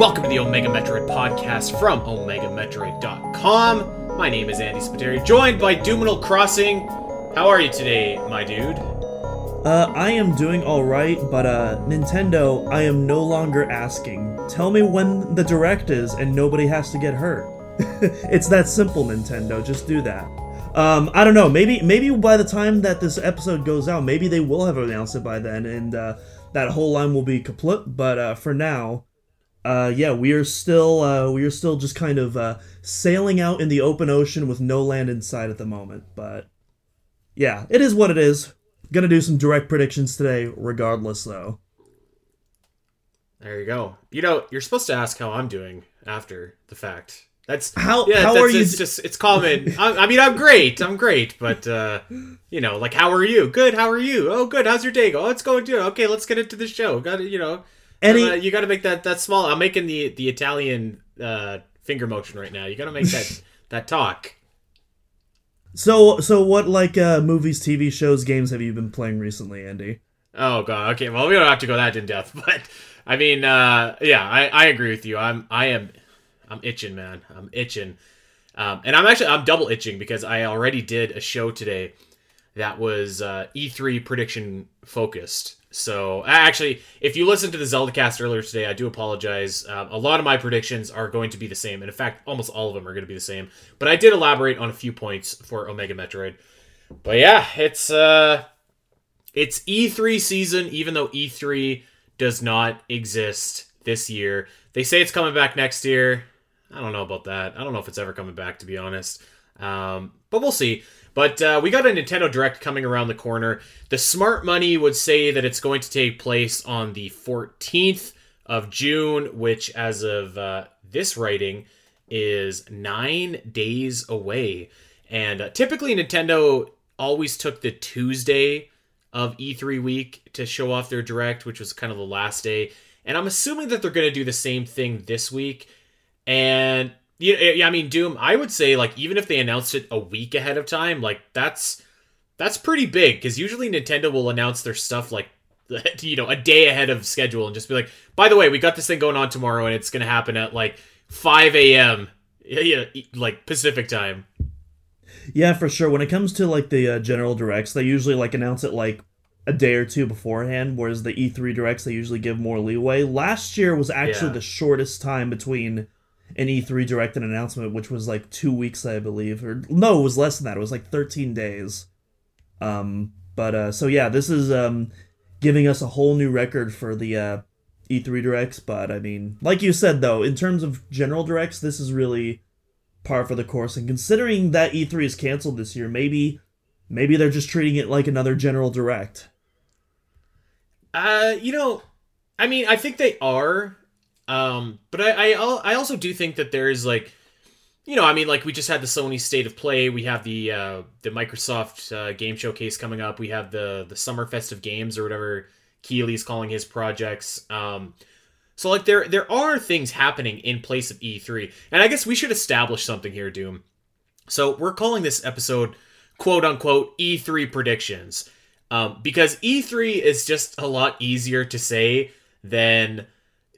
welcome to the Omega Metroid podcast from OmegaMetroid.com. My name is Andy Spiteri, joined by Doominal Crossing. How are you today, my dude? Uh, I am doing alright, but uh, Nintendo, I am no longer asking. Tell me when the direct is and nobody has to get hurt. it's that simple, Nintendo. Just do that. Um, I don't know. Maybe maybe by the time that this episode goes out, maybe they will have announced it by then, and uh, that whole line will be complete. But uh, for now, uh, yeah, we are still uh, we are still just kind of uh, sailing out in the open ocean with no land in sight at the moment. But yeah, it is what it is. Gonna do some direct predictions today, regardless, though. There you go. You know, you're supposed to ask how I'm doing after the fact. That's How- Yeah, how that's, are you It's just it's common. I, I mean, I'm great. I'm great, but uh, you know, like, how are you? Good. How are you? Oh, good. How's your day go? Oh, it's going good. Okay, let's get into the show. Got to, you know, Any- uh, you got to make that that small. I'm making the the Italian uh, finger motion right now. You got to make that that talk. So, so what like uh, movies, TV shows, games have you been playing recently, Andy? Oh god. Okay. Well, we don't have to go that in depth, but I mean, uh, yeah, I, I agree with you. I'm I am I'm itching, man. I'm itching, um, and I'm actually I'm double itching because I already did a show today that was uh, E3 prediction focused. So actually, if you listened to the Zelda cast earlier today, I do apologize. Um, a lot of my predictions are going to be the same, and in fact, almost all of them are going to be the same. But I did elaborate on a few points for Omega Metroid. But yeah, it's uh, it's E3 season, even though E3 does not exist this year. They say it's coming back next year. I don't know about that. I don't know if it's ever coming back, to be honest. Um, but we'll see. But uh, we got a Nintendo Direct coming around the corner. The smart money would say that it's going to take place on the 14th of June, which, as of uh, this writing, is nine days away. And uh, typically, Nintendo always took the Tuesday of E3 week to show off their direct, which was kind of the last day. And I'm assuming that they're going to do the same thing this week. And yeah, yeah, I mean, Doom. I would say like even if they announced it a week ahead of time, like that's that's pretty big because usually Nintendo will announce their stuff like you know a day ahead of schedule and just be like, by the way, we got this thing going on tomorrow and it's going to happen at like 5 a.m. Yeah, yeah, like Pacific time. Yeah, for sure. When it comes to like the uh, general directs, they usually like announce it like a day or two beforehand, whereas the E3 directs they usually give more leeway. Last year was actually Yeah. the shortest time between an E3 direct announcement, which was like two weeks, I believe, or no, it was less than that. It was like 13 days. Um, but uh, so yeah, this is um giving us a whole new record for the uh, E3 directs. But I mean, like you said though, in terms of general directs, this is really par for the course. And considering that E3 is canceled this year, maybe maybe they're just treating it like another general direct. Uh, you know, I mean, I think they are, um, but I, I, I also do think that there is like, you know, I mean, like we just had the Sony State of Play, we have the uh, the Microsoft uh, Game Showcase coming up, we have the the Summer Festive Games or whatever Keighley's calling his projects. Um, so like there there are things happening in place of E3, and I guess we should establish something here, Doom. So we're calling this episode quote unquote E3 predictions. Um, because E3 is just a lot easier to say than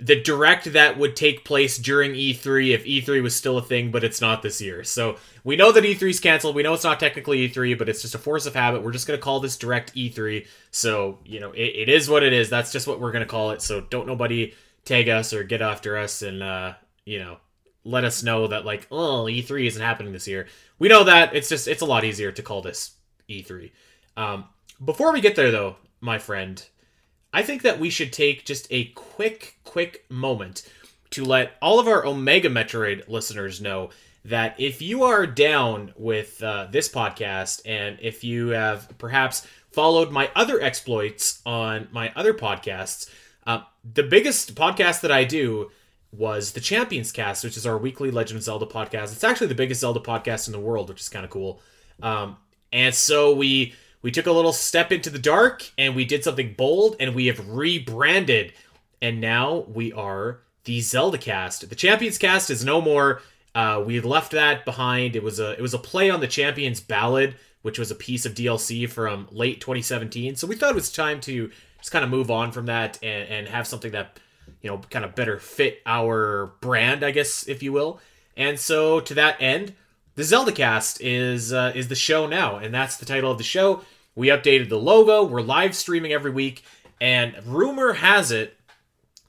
the direct that would take place during E3 if E3 was still a thing, but it's not this year. So we know that E3 is canceled. We know it's not technically E3, but it's just a force of habit. We're just going to call this direct E3. So, you know, it, it is what it is. That's just what we're going to call it. So don't nobody tag us or get after us and, uh, you know, let us know that, like, oh, E3 isn't happening this year. We know that. It's just, it's a lot easier to call this E3. Um, before we get there, though, my friend, I think that we should take just a quick, quick moment to let all of our Omega Metroid listeners know that if you are down with uh, this podcast and if you have perhaps followed my other exploits on my other podcasts, uh, the biggest podcast that I do was the Champions Cast, which is our weekly Legend of Zelda podcast. It's actually the biggest Zelda podcast in the world, which is kind of cool. Um, and so we we took a little step into the dark and we did something bold and we have rebranded and now we are the Zelda cast. The Champions cast is no more. Uh, we left that behind. It was a it was a play on the Champions Ballad, which was a piece of DLC from late 2017. So we thought it was time to just kind of move on from that and, and have something that you know, kind of better fit our brand, I guess, if you will. And so to that end, the Zelda Cast is uh, is the show now, and that's the title of the show. We updated the logo. We're live streaming every week, and rumor has it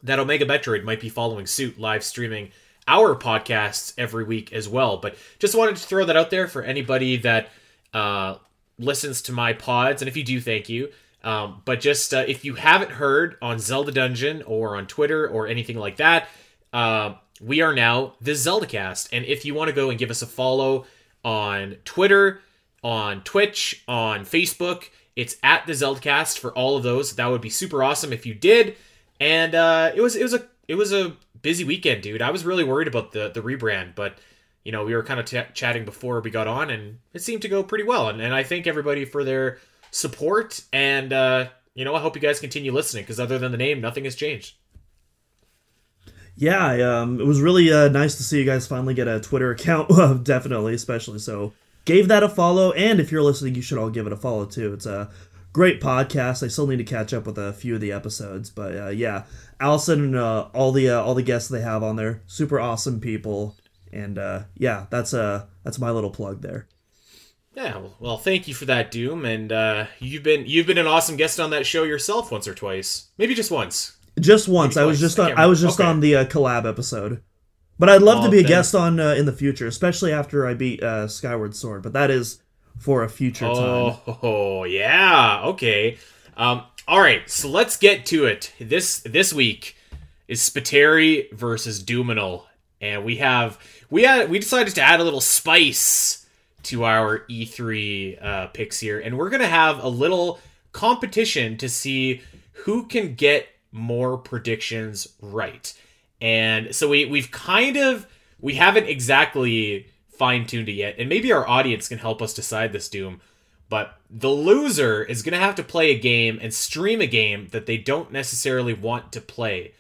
that Omega Metroid might be following suit, live streaming our podcasts every week as well. But just wanted to throw that out there for anybody that uh, listens to my pods, and if you do, thank you. Um, but just uh, if you haven't heard on Zelda Dungeon or on Twitter or anything like that, uh, we are now the Zelda Cast. And if you want to go and give us a follow on Twitter, on Twitch, on Facebook, it's at the Zeldcast for all of those. That would be super awesome if you did. And uh, it was it was a it was a busy weekend, dude. I was really worried about the the rebrand, but you know we were kind of t- chatting before we got on, and it seemed to go pretty well. And, and I thank everybody for their support. And uh, you know I hope you guys continue listening because other than the name, nothing has changed. Yeah, um, it was really uh, nice to see you guys finally get a Twitter account. definitely, especially so. Gave that a follow, and if you're listening, you should all give it a follow too. It's a great podcast. I still need to catch up with a few of the episodes, but uh, yeah, Allison and uh, all the uh, all the guests they have on there, super awesome people, and uh, yeah, that's uh that's my little plug there. Yeah, well, thank you for that, Doom, and uh, you've been you've been an awesome guest on that show yourself once or twice, maybe just once. Just once. I was just on. I was just okay. on the uh, collab episode. But I'd love to be a guest on uh, in the future, especially after I beat uh, Skyward Sword. But that is for a future oh, time. Oh yeah, okay. Um, all right, so let's get to it. This this week is Spiteri versus Doominal, and we have we had we decided to add a little spice to our E3 uh, picks here, and we're gonna have a little competition to see who can get more predictions right. And so we we've kind of we haven't exactly fine tuned it yet, and maybe our audience can help us decide this doom. But the loser is going to have to play a game and stream a game that they don't necessarily want to play.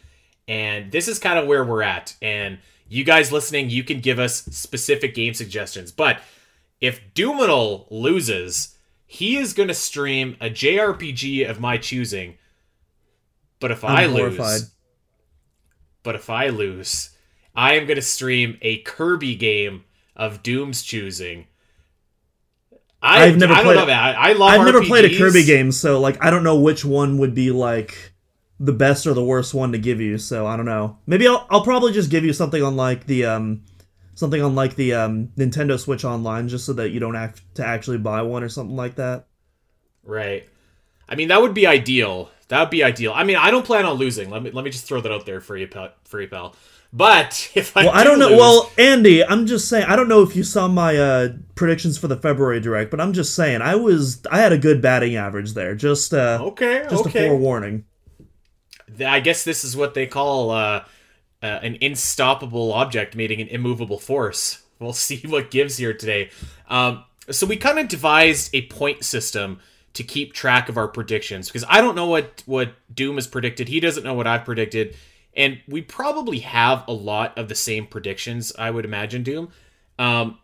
And this is kind of where we're at. And you guys listening, you can give us specific game suggestions. But if Doominal loses, he is going to stream a JRPG of my choosing. But if I'm i lose, but if I lose, I am going to stream a Kirby game of Doom's choosing. I, have never I played. Know, I, I love. I've RPGs. never played a Kirby game, so like I don't know which one would be like the best or the worst one to give you. So I don't know. Maybe I'll I'll probably just give you something on like the um something on like the um Nintendo Switch Online, just so that you don't have to actually buy one or something like that. Right. I mean, that would be ideal. That would be ideal. I mean, I don't plan on losing. Let me let me just throw that out there for you, pal. For you, pal. But if I well, I don't know. Lose... Well, Andy, I'm just saying. I don't know if you saw my uh, predictions for the February direct, but I'm just saying I was I had a good batting average there. Just uh, okay, just okay. a forewarning. I guess this is what they call uh, uh, an unstoppable object meeting an immovable force. We'll see what gives here today. Um, so we kind of devised a point system to keep track of our predictions because I don't know what what Doom has predicted. He doesn't know what I've predicted and we probably have a lot of the same predictions. I would imagine Doom. Um,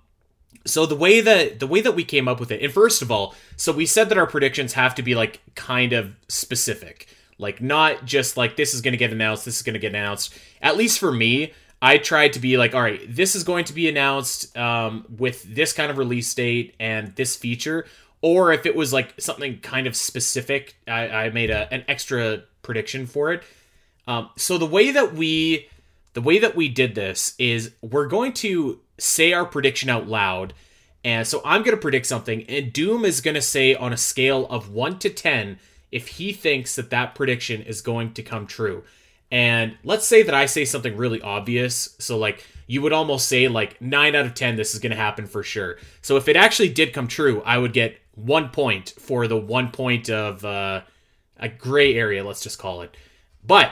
so the way that the way that we came up with it, and first of all, so we said that our predictions have to be like kind of specific, like not just like this is going to get announced, this is going to get announced. At least for me, I tried to be like, all right, this is going to be announced um, with this kind of release date and this feature. Or if it was like something kind of specific, I, I made a, an extra prediction for it. Um, so the way that we the way that we did this is we're going to say our prediction out loud. And so I'm going to predict something, and Doom is going to say on a scale of 1 to 10 if he thinks that that prediction is going to come true. And let's say that I say something really obvious. So, like, you would almost say, like, 9 out of 10, this is going to happen for sure. So, if it actually did come true, I would get one point for the one point of uh, a gray area, let's just call it. But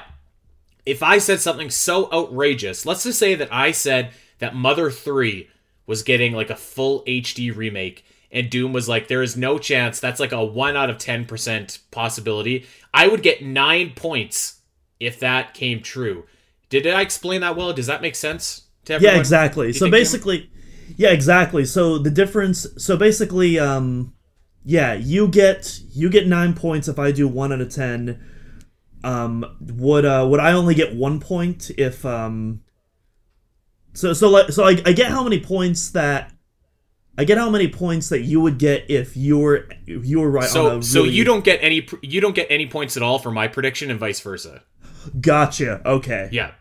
if I said something so outrageous, let's just say that I said that Mother 3 was getting like a full HD remake and Doom was like, there is no chance, that's like a 1 out of 10% possibility, I would get 9 points if that came true. Did I explain that well? Does that make sense to everyone? Yeah, exactly. So basically, yeah, exactly. So the difference, so basically, um, yeah, you get you get nine points if I do one out of ten Um, would uh, would I only get one point if um? So so like so I, I get how many points that I get how many points that you would get if you were if you were right. So on a so you don't get any you don't get any points at all for my prediction and vice versa. gotcha. Okay. Yeah.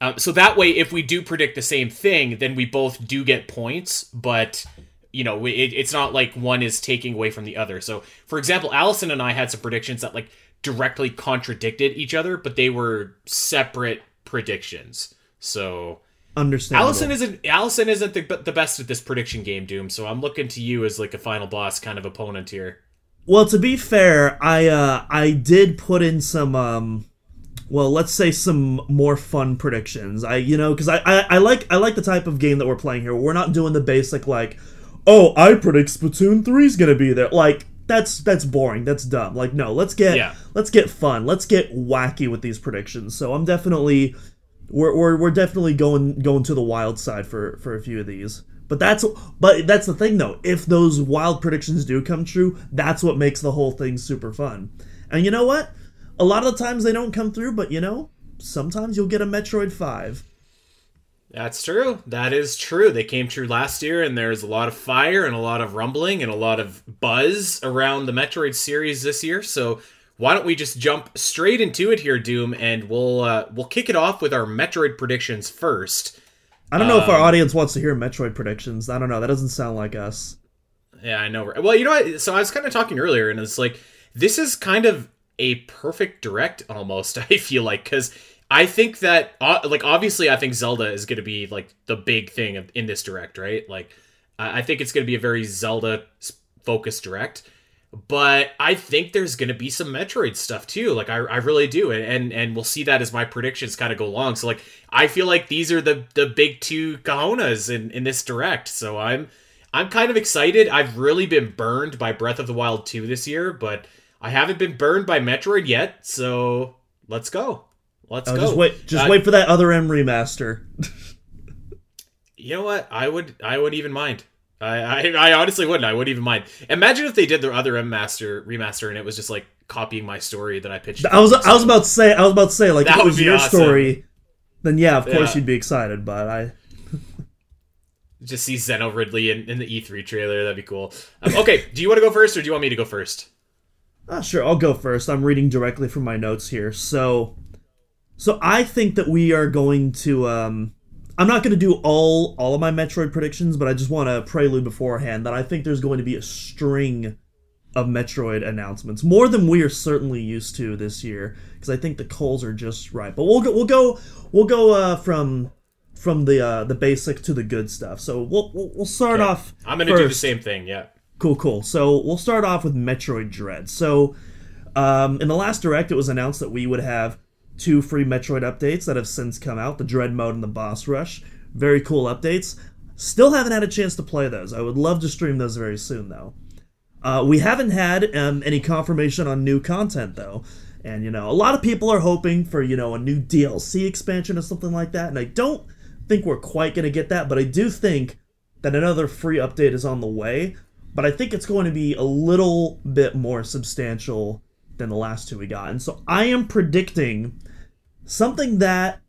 Um, so that way, if we do predict the same thing, then we both do get points, but you know, it, it's not like one is taking away from the other. So, for example, Allison and I had some predictions that like directly contradicted each other, but they were separate predictions. So understand. Allison isn't Allison isn't the, the best at this prediction game, Doom. So I'm looking to you as like a final boss kind of opponent here. Well, to be fair, I uh I did put in some um well, let's say some more fun predictions. I you know, cuz I, I I like I like the type of game that we're playing here. We're not doing the basic like, "Oh, I predict Splatoon 3's going to be there." Like that's that's boring. That's dumb. Like no, let's get Yeah. let's get fun. Let's get wacky with these predictions. So I'm definitely we're, we're, we're definitely going going to the wild side for for a few of these. But that's but that's the thing though. If those wild predictions do come true, that's what makes the whole thing super fun. And you know what? A lot of the times they don't come through, but you know, sometimes you'll get a Metroid 5. That's true. That is true. They came true last year, and there's a lot of fire and a lot of rumbling and a lot of buzz around the Metroid series this year. So why don't we just jump straight into it here, Doom, and we'll uh, we'll kick it off with our Metroid predictions first. I don't know if our Um, audience wants to hear Metroid predictions. I don't know. That doesn't sound like us. Yeah, I know. Well, you know what? So I was kind of talking earlier, and it's like this is kind of a perfect direct almost. I feel like because I think that uh, like obviously I think Zelda is going to be like the big thing in this direct, right? Like I think it's going to be a very Zelda focused direct. But I think there's going to be some Metroid stuff too. Like I, I really do, and, and and we'll see that as my predictions kind of go along. So like I feel like these are the the big two Kahonas in in this direct. So I'm I'm kind of excited. I've really been burned by Breath of the Wild 2 this year, but I haven't been burned by Metroid yet. So let's go. Let's Oh, go. just wait just Uh, wait for that other M remaster. You know what? I would I would even mind. I, I I honestly wouldn't. I wouldn't even mind. Imagine if they did their other M master remaster and it was just like copying my story that I pitched. I was I was about to say I was about to say like That if it was your awesome. story, then yeah, of course Yeah. you'd be excited, but I just see Zeno Ridley in, in the E3 trailer. That'd be cool. Um, okay, do you want to go first or do you want me to go first? Ah, sure, I'll go first. I'm reading directly from my notes here. So, so I think that we are going to. Um, I'm not going to do all all of my Metroid predictions, but I just want to prelude beforehand that I think there's going to be a string of Metroid announcements, more than we are certainly used to this year, because I think the coals are just right. But we'll go, we'll go, we'll go uh, from from the uh, the basic to the good stuff. So we'll we'll, start Okay. off. I'm gonna do the same thing. Yeah. Cool, cool. So we'll start off with Metroid Dread. So um, in the last direct, it was announced that we would have two free Metroid updates that have since come out: the Dread mode and the Boss Rush. Very cool updates. Still haven't had a chance to play those. I would love to stream those very soon, though. Uh, we haven't had um, any confirmation on new content, though. And, you know, a lot of people are hoping for, you know, a new DLC expansion or something like that. And I don't think we're quite going to get that, but I do think that another free update is on the way. But I think it's going to be a little bit more substantial than the last two we got. And so I am predicting something that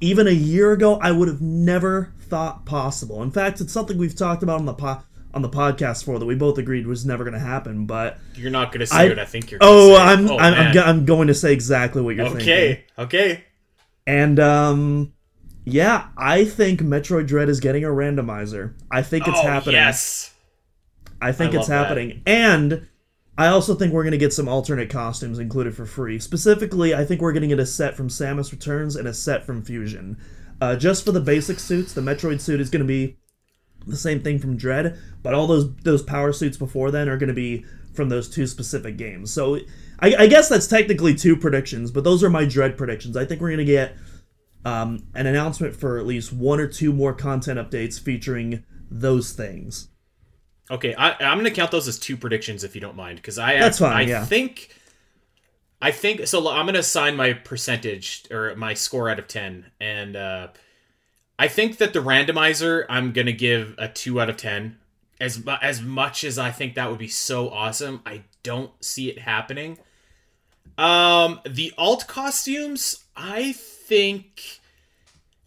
even a year ago I would have never thought possible. In fact, it's something we've talked about on the po- on the podcast for that we both agreed was never going to happen. But You're not gonna say I- what I think you're. Oh. I'm Oh, I'm, I'm, I'm going to say exactly what you're thinking. okay. Okay. And um, yeah, I think Metroid Dread is getting a randomizer. I think it's oh, happening. Yes. I think I it's love that. happening. And I also think we're going to get some alternate costumes included for free. Specifically, I think we're going to get a set from Samus Returns and a set from Fusion. Uh, just for the basic suits, the Metroid suit is going to be the same thing from Dread, but all those those power suits before then are going to be from those two specific games. So I, I guess that's technically two predictions, but those are my Dread predictions. I think we're going to get um, an announcement for at least one or two more content updates featuring those things. Okay, I, I'm gonna count those as two predictions if you don't mind, because I That's fine, I yeah. think, I think so. I'm gonna assign my percentage or my score out of ten, and uh, I think that the randomizer I'm gonna give a two out of ten. As as much as I think that would be so awesome, I don't see it happening. Um, the alt costumes, I think,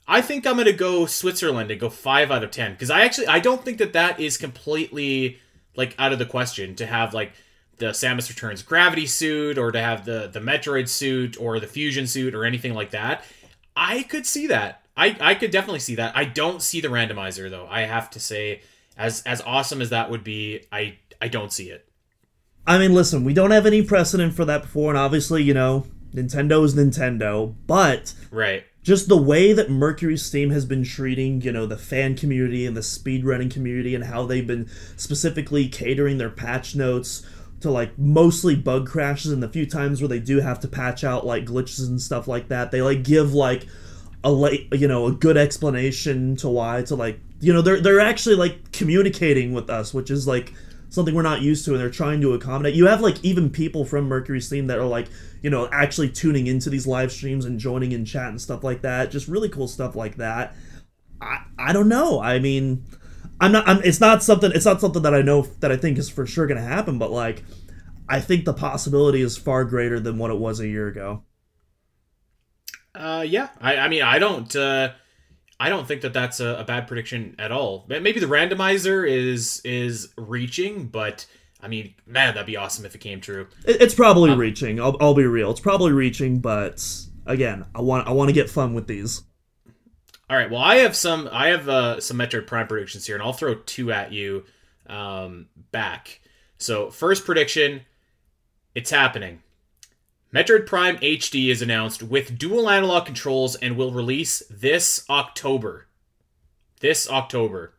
I think I'm gonna go Switzerland and go five out of ten because I actually I don't think that that is completely like out of the question to have like the Samus Returns gravity suit or to have the the Metroid suit or the fusion suit or anything like that. I could see that. I I could definitely see that. I don't see the randomizer though. I have to say, as as awesome as that would be, I I don't see it. I mean, listen, we don't have any precedent for that before, and obviously, you know, Nintendo is Nintendo, but Right. Just the way that Mercury Steam has been treating, you know, the fan community and the speedrunning community and how they've been specifically catering their patch notes to like mostly bug crashes and the few times where they do have to patch out like glitches and stuff like that, they like give like a late, you know, a good explanation to why to like, you know, they're they're actually like communicating with us, which is like something we're not used to and they're trying to accommodate. You have like even people from Mercury Steam that are like, you know, actually tuning into these live streams and joining in chat and stuff like that. Just really cool stuff like that. I I don't know. I mean, I'm not I'm it's not something it's not something that I know that I think is for sure going to happen, but like I think the possibility is far greater than what it was a year ago. Uh, yeah. I, I mean, I don't. Uh, I don't think that that's a, a bad prediction at all. Maybe the randomizer is is reaching, but I mean, man, that'd be awesome if it came true. It, it's probably reaching. I'll, I'll be real. It's probably reaching, but again, I want I want to get fun with these. All right. Well, I have some. I have uh, some Metroid Prime predictions here, and I'll throw two at you um, back. So, first prediction, it's happening. Metroid Prime HD is announced with dual analog controls and will release this October. This October.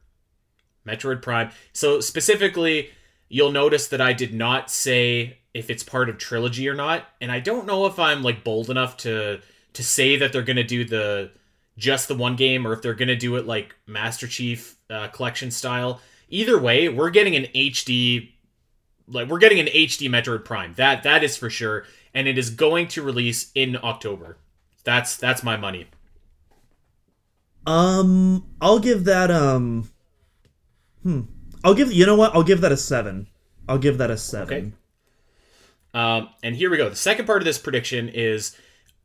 Metroid Prime. So, specifically, you'll notice that I did not say if it's part of trilogy or not, and I don't know if I'm like bold enough to to say that they're going to do the just the one game or if they're going to do it like Master Chief uh, collection style. Either way, we're getting an HD like we're getting an HD Metroid Prime. That that is for sure and it is going to release in October. That's that's my money. Um, I'll give that um, hmm, I'll give you know what? I'll give that a seven. I'll give that a seven. Okay. Um, and here we go. The second part of this prediction is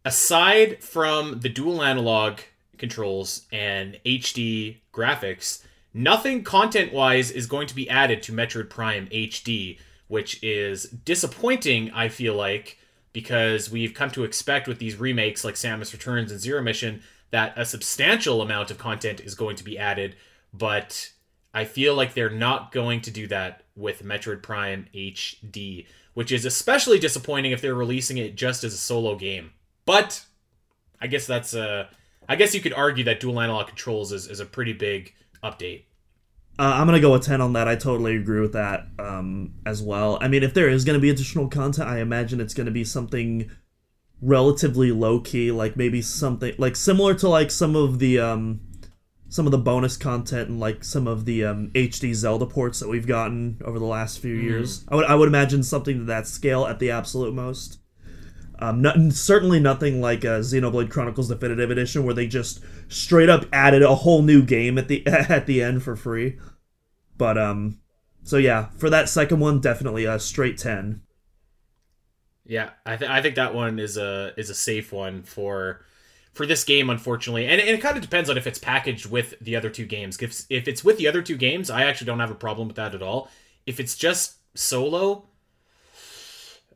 aside from the dual analog controls and HD graphics, nothing content wise is going to be added to Metroid Prime HD, which is disappointing, I feel like, because we've come to expect with these remakes like Samus Returns and Zero Mission that a substantial amount of content is going to be added, but I feel like they're not going to do that with Metroid Prime HD, which is especially disappointing if they're releasing it just as a solo game. But I guess that's a I guess you could argue that dual analog controls is, is a pretty big update. Uh, I'm gonna go a ten on that. I totally agree with that um, as well. I mean, if there is gonna be additional content, I imagine it's gonna be something relatively low key, like maybe something like similar to like some of the um, some of the bonus content and like some of the um, HD Zelda ports that we've gotten over the last few years. I would I would imagine something to that scale at the absolute most. Um, not, certainly nothing like uh, Xenoblade Chronicles Definitive Edition, where they just straight up added a whole new game at the at the end for free. But um, so yeah, for that second one, definitely a straight ten. Yeah, I, th- I think that one is a is a safe one for for this game, unfortunately, and, and it kind of depends on if it's packaged with the other two games. If if it's with the other two games, I actually don't have a problem with that at all. If it's just solo,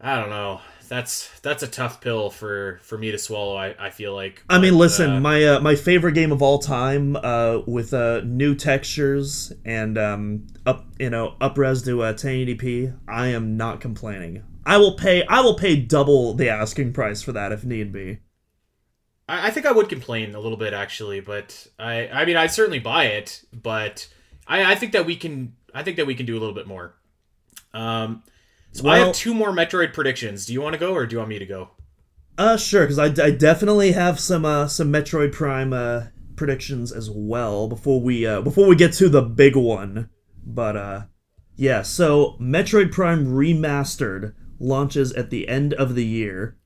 I don't know. That's that's a tough pill for for me to swallow. I, I feel like. I mean, listen, uh, my uh, my favorite game of all time, uh, with uh, new textures and um, up you know upres to uh, 1080p. I am not complaining. I will pay. I will pay double the asking price for that if need be. I, I think I would complain a little bit actually, but I I mean I'd certainly buy it, but I I think that we can I think that we can do a little bit more. Um, so I have two more Metroid predictions. Do you want to go or do you want me to go? Uh, sure, because I, I definitely have some uh, some Metroid Prime uh, predictions as well before we uh, before we get to the big one. But uh, yeah, so Metroid Prime Remastered launches at the end of the year.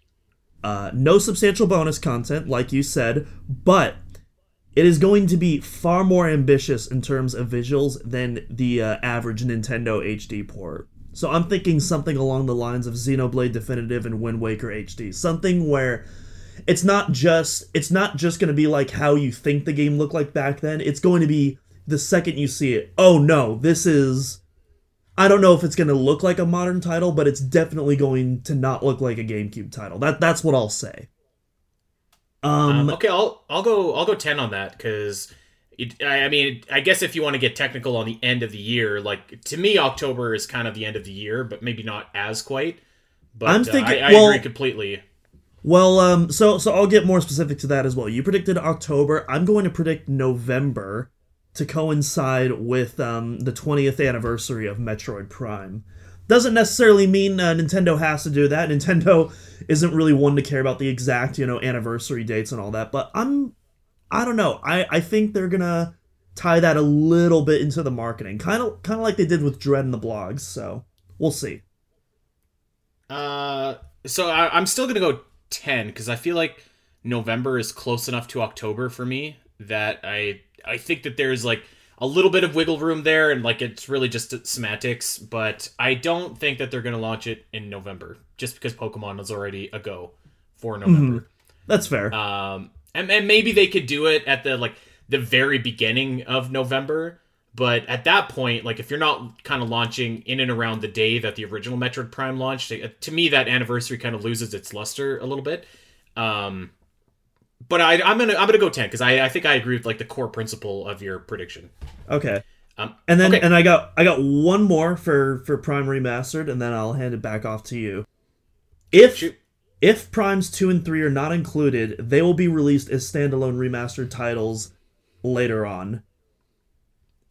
Uh, no substantial bonus content, like you said, but it is going to be far more ambitious in terms of visuals than the uh, average Nintendo HD port. So I'm thinking something along the lines of Xenoblade Definitive and Wind Waker HD. Something where it's not just it's not just going to be like how you think the game looked like back then. It's going to be the second you see it. Oh no, this is I don't know if it's going to look like a modern title, but it's definitely going to not look like a GameCube title. That that's what I'll say. Um, um okay, I'll I'll go I'll go 10 on that cuz I, I mean, I guess if you want to get technical on the end of the year, like to me, October is kind of the end of the year, but maybe not as quite. But I'm thinking, uh, I, I well, agree completely. Well, um, so so I'll get more specific to that as well. You predicted October. I'm going to predict November to coincide with um, the 20th anniversary of Metroid Prime. Doesn't necessarily mean uh, Nintendo has to do that. Nintendo isn't really one to care about the exact, you know, anniversary dates and all that. But I'm I don't know. I I think they're gonna tie that a little bit into the marketing, kind of kind of like they did with Dread and the blogs. So we'll see. Uh, so I, I'm still gonna go ten because I feel like November is close enough to October for me that I I think that there's like a little bit of wiggle room there and like it's really just semantics but i don't think that they're going to launch it in november just because pokemon is already a go for november mm-hmm. that's fair um and, and maybe they could do it at the like the very beginning of November. But at that point, like if you're not kind of launching in and around the day that the original Metroid Prime launched, to me that anniversary kind of loses its luster a little bit. Um, but I, am gonna I'm gonna go ten because I, I think I agree with like the core principle of your prediction. Okay. Um, and then okay. and I got I got one more for for Prime Remastered, and then I'll hand it back off to you. If Shoot. If Primes 2 and 3 are not included, they will be released as standalone remastered titles later on.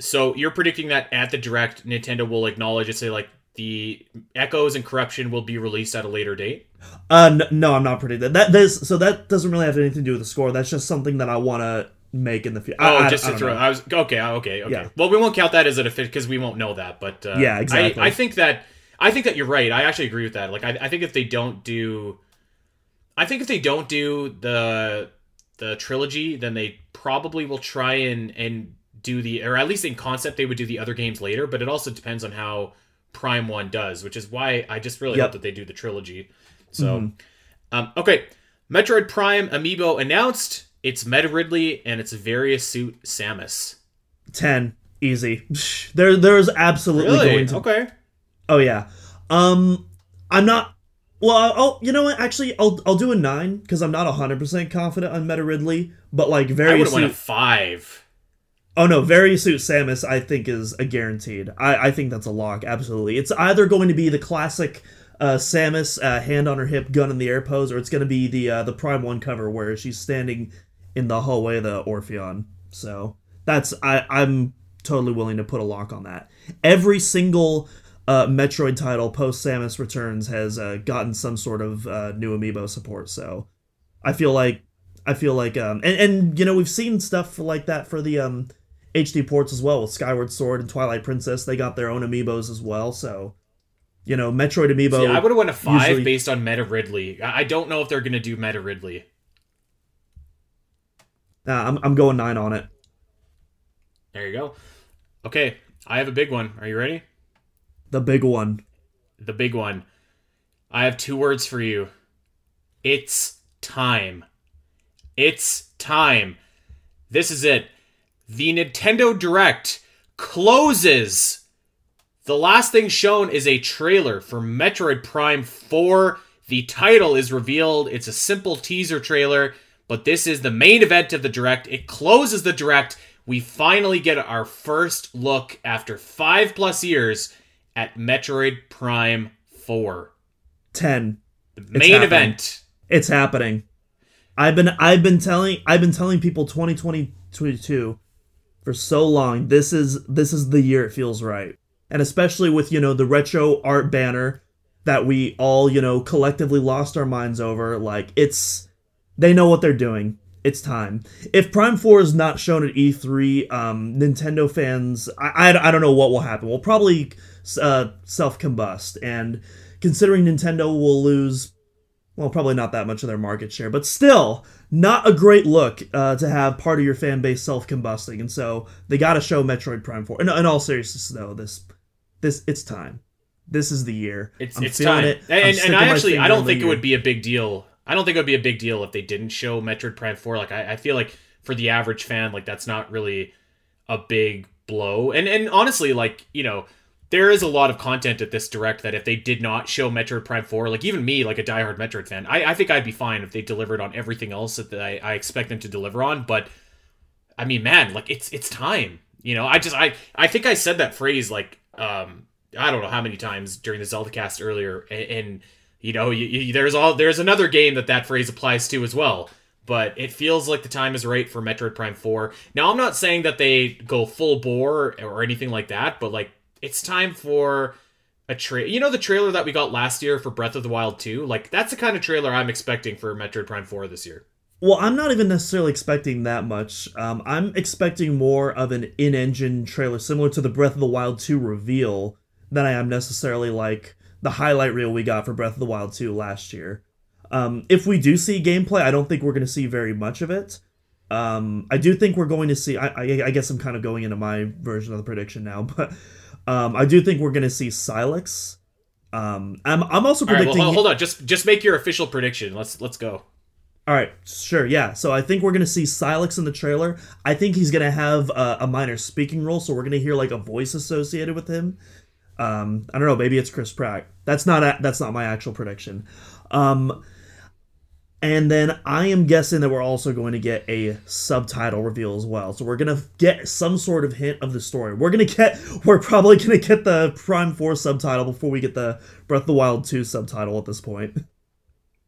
So you're predicting that at the direct, Nintendo will acknowledge and say like the echoes and corruption will be released at a later date. Uh, no, no I'm not predicting that. That does so that doesn't really have anything to do with the score. That's just something that I want to make in the future. Oh, I, just I, to throw. Know. I was okay. Okay. Okay. Yeah. Well, we won't count that as a fit because we won't know that. But uh, yeah, exactly. I, I think that I think that you're right. I actually agree with that. Like, I, I think if they don't do I think if they don't do the the trilogy, then they probably will try and and do the or at least in concept they would do the other games later. But it also depends on how Prime One does, which is why I just really yep. hope that they do the trilogy. So, mm-hmm. um, okay, Metroid Prime amiibo announced. It's Meta Ridley and it's Varia Suit Samus. Ten easy. There, there's absolutely really? going to. Okay. Oh yeah. Um, I'm not well, I'll you know what? Actually, I'll I'll do a nine because I'm not hundred percent confident on Meta Ridley, but like very. I would have a five. Oh no, Varia Suit Samus I think is a guaranteed. I I think that's a lock. Absolutely, it's either going to be the classic uh, Samus uh, hand on her hip, gun in the air pose, or it's going to be the uh, the Prime One cover where she's standing in the hallway of the Orpheon. So that's I I'm totally willing to put a lock on that. Every single uh, Metroid title post Samus Returns has uh, gotten some sort of uh, new amiibo support. So I feel like I feel like um, and and you know we've seen stuff like that for the um, HD ports as well with Skyward Sword and Twilight Princess. They got their own amiibos as well. So you know Metroid amiibo. See, I would have went a five usually... based on Meta Ridley. I don't know if they're gonna do Meta Ridley. Nah, I'm I'm going nine on it. There you go. Okay, I have a big one. Are you ready? The big one. The big one. I have two words for you. It's time. It's time. This is it. The Nintendo Direct closes. The last thing shown is a trailer for Metroid Prime 4. The title is revealed. It's a simple teaser trailer, but this is the main event of the Direct. It closes the Direct. We finally get our first look after five plus years at Metroid Prime 4. 10. The main event. It's happening. I've been I've been telling I've been telling people 2022 for so long. This is this is the year it feels right. And especially with, you know, the retro art banner that we all, you know, collectively lost our minds over, like it's they know what they're doing. It's time. If Prime 4 is not shown at E3, um, Nintendo fans, I, I, I don't know what will happen. We'll probably uh, self combust. And considering Nintendo will lose, well, probably not that much of their market share, but still, not a great look uh, to have part of your fan base self combusting. And so they got to show Metroid Prime 4. In, in all seriousness, though, this, this, it's time. This is the year. It's I'm it's time. it. And, and I actually I don't think it would be a big deal. I don't think it would be a big deal if they didn't show Metroid Prime 4. Like I, I feel like for the average fan, like that's not really a big blow. And and honestly, like, you know, there is a lot of content at this direct that if they did not show Metroid Prime 4, like even me, like a diehard Metroid fan, I, I think I'd be fine if they delivered on everything else that I, I expect them to deliver on. But I mean, man, like it's it's time. You know, I just I I think I said that phrase like um I don't know how many times during the Zelda cast earlier, and, and you know, you, you, there's all there's another game that that phrase applies to as well. But it feels like the time is right for Metroid Prime 4. Now, I'm not saying that they go full bore or anything like that, but like it's time for a trailer. You know the trailer that we got last year for Breath of the Wild 2? Like that's the kind of trailer I'm expecting for Metroid Prime 4 this year. Well, I'm not even necessarily expecting that much. Um, I'm expecting more of an in-engine trailer similar to the Breath of the Wild 2 reveal than I am necessarily like the highlight reel we got for Breath of the Wild 2 last year. Um, if we do see gameplay, I don't think we're going to see very much of it. Um, I do think we're going to see. I, I, I guess I'm kind of going into my version of the prediction now, but um, I do think we're going to see Sylux. Um, I'm, I'm also right, predicting. well, hold on. Just just make your official prediction. Let's let's go. All right, sure, yeah. So I think we're gonna see Sylux in the trailer. I think he's gonna have a, a minor speaking role, so we're gonna hear like a voice associated with him. Um, I don't know, maybe it's Chris Pratt. That's not a, that's not my actual prediction. Um, and then I am guessing that we're also going to get a subtitle reveal as well. So we're gonna get some sort of hint of the story. We're gonna get we're probably gonna get the Prime Four subtitle before we get the Breath of the Wild Two subtitle at this point.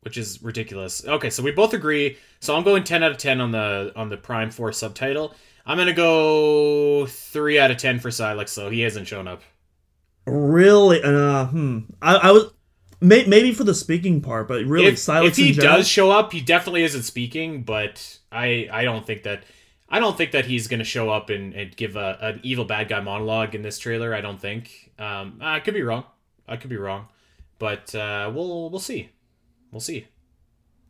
which is ridiculous. Okay, so we both agree. So I'm going 10 out of 10 on the on the Prime 4 subtitle. I'm going to go 3 out of 10 for Sylux, so he hasn't shown up. Really? Uh, hmm. I, I was may, maybe for the speaking part, but really, if, Sylux if he does show up, he definitely isn't speaking, but I I don't think that I don't think that he's going to show up and, and give a, an evil bad guy monologue in this trailer. I don't think. Um, I could be wrong. I could be wrong, but uh, we'll we'll see. We'll see.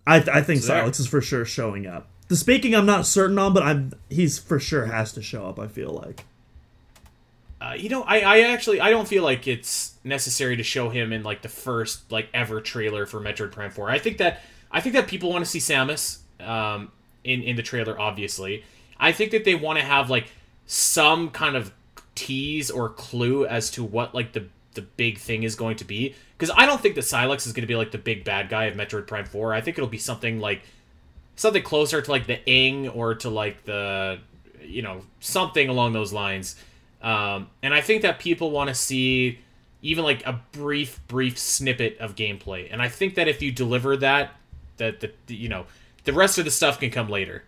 I, I think So there. Sylux is for sure showing up. The speaking, I'm not certain on, but I'm he's for sure has to show up. I feel like. Uh, you know, I, I actually I don't feel like it's necessary to show him in like the first like ever trailer for Metroid Prime Four. I think that I think that people want to see Samus um, in in the trailer. Obviously, I think that they want to have like some kind of tease or clue as to what like the the big thing is going to be. Because I don't think that Sylux is going to be like the big bad guy of Metroid Prime Four. I think it'll be something like something closer to like the Ing or to like the you know something along those lines. Um, and I think that people want to see even like a brief, brief snippet of gameplay. And I think that if you deliver that, that the you know the rest of the stuff can come later.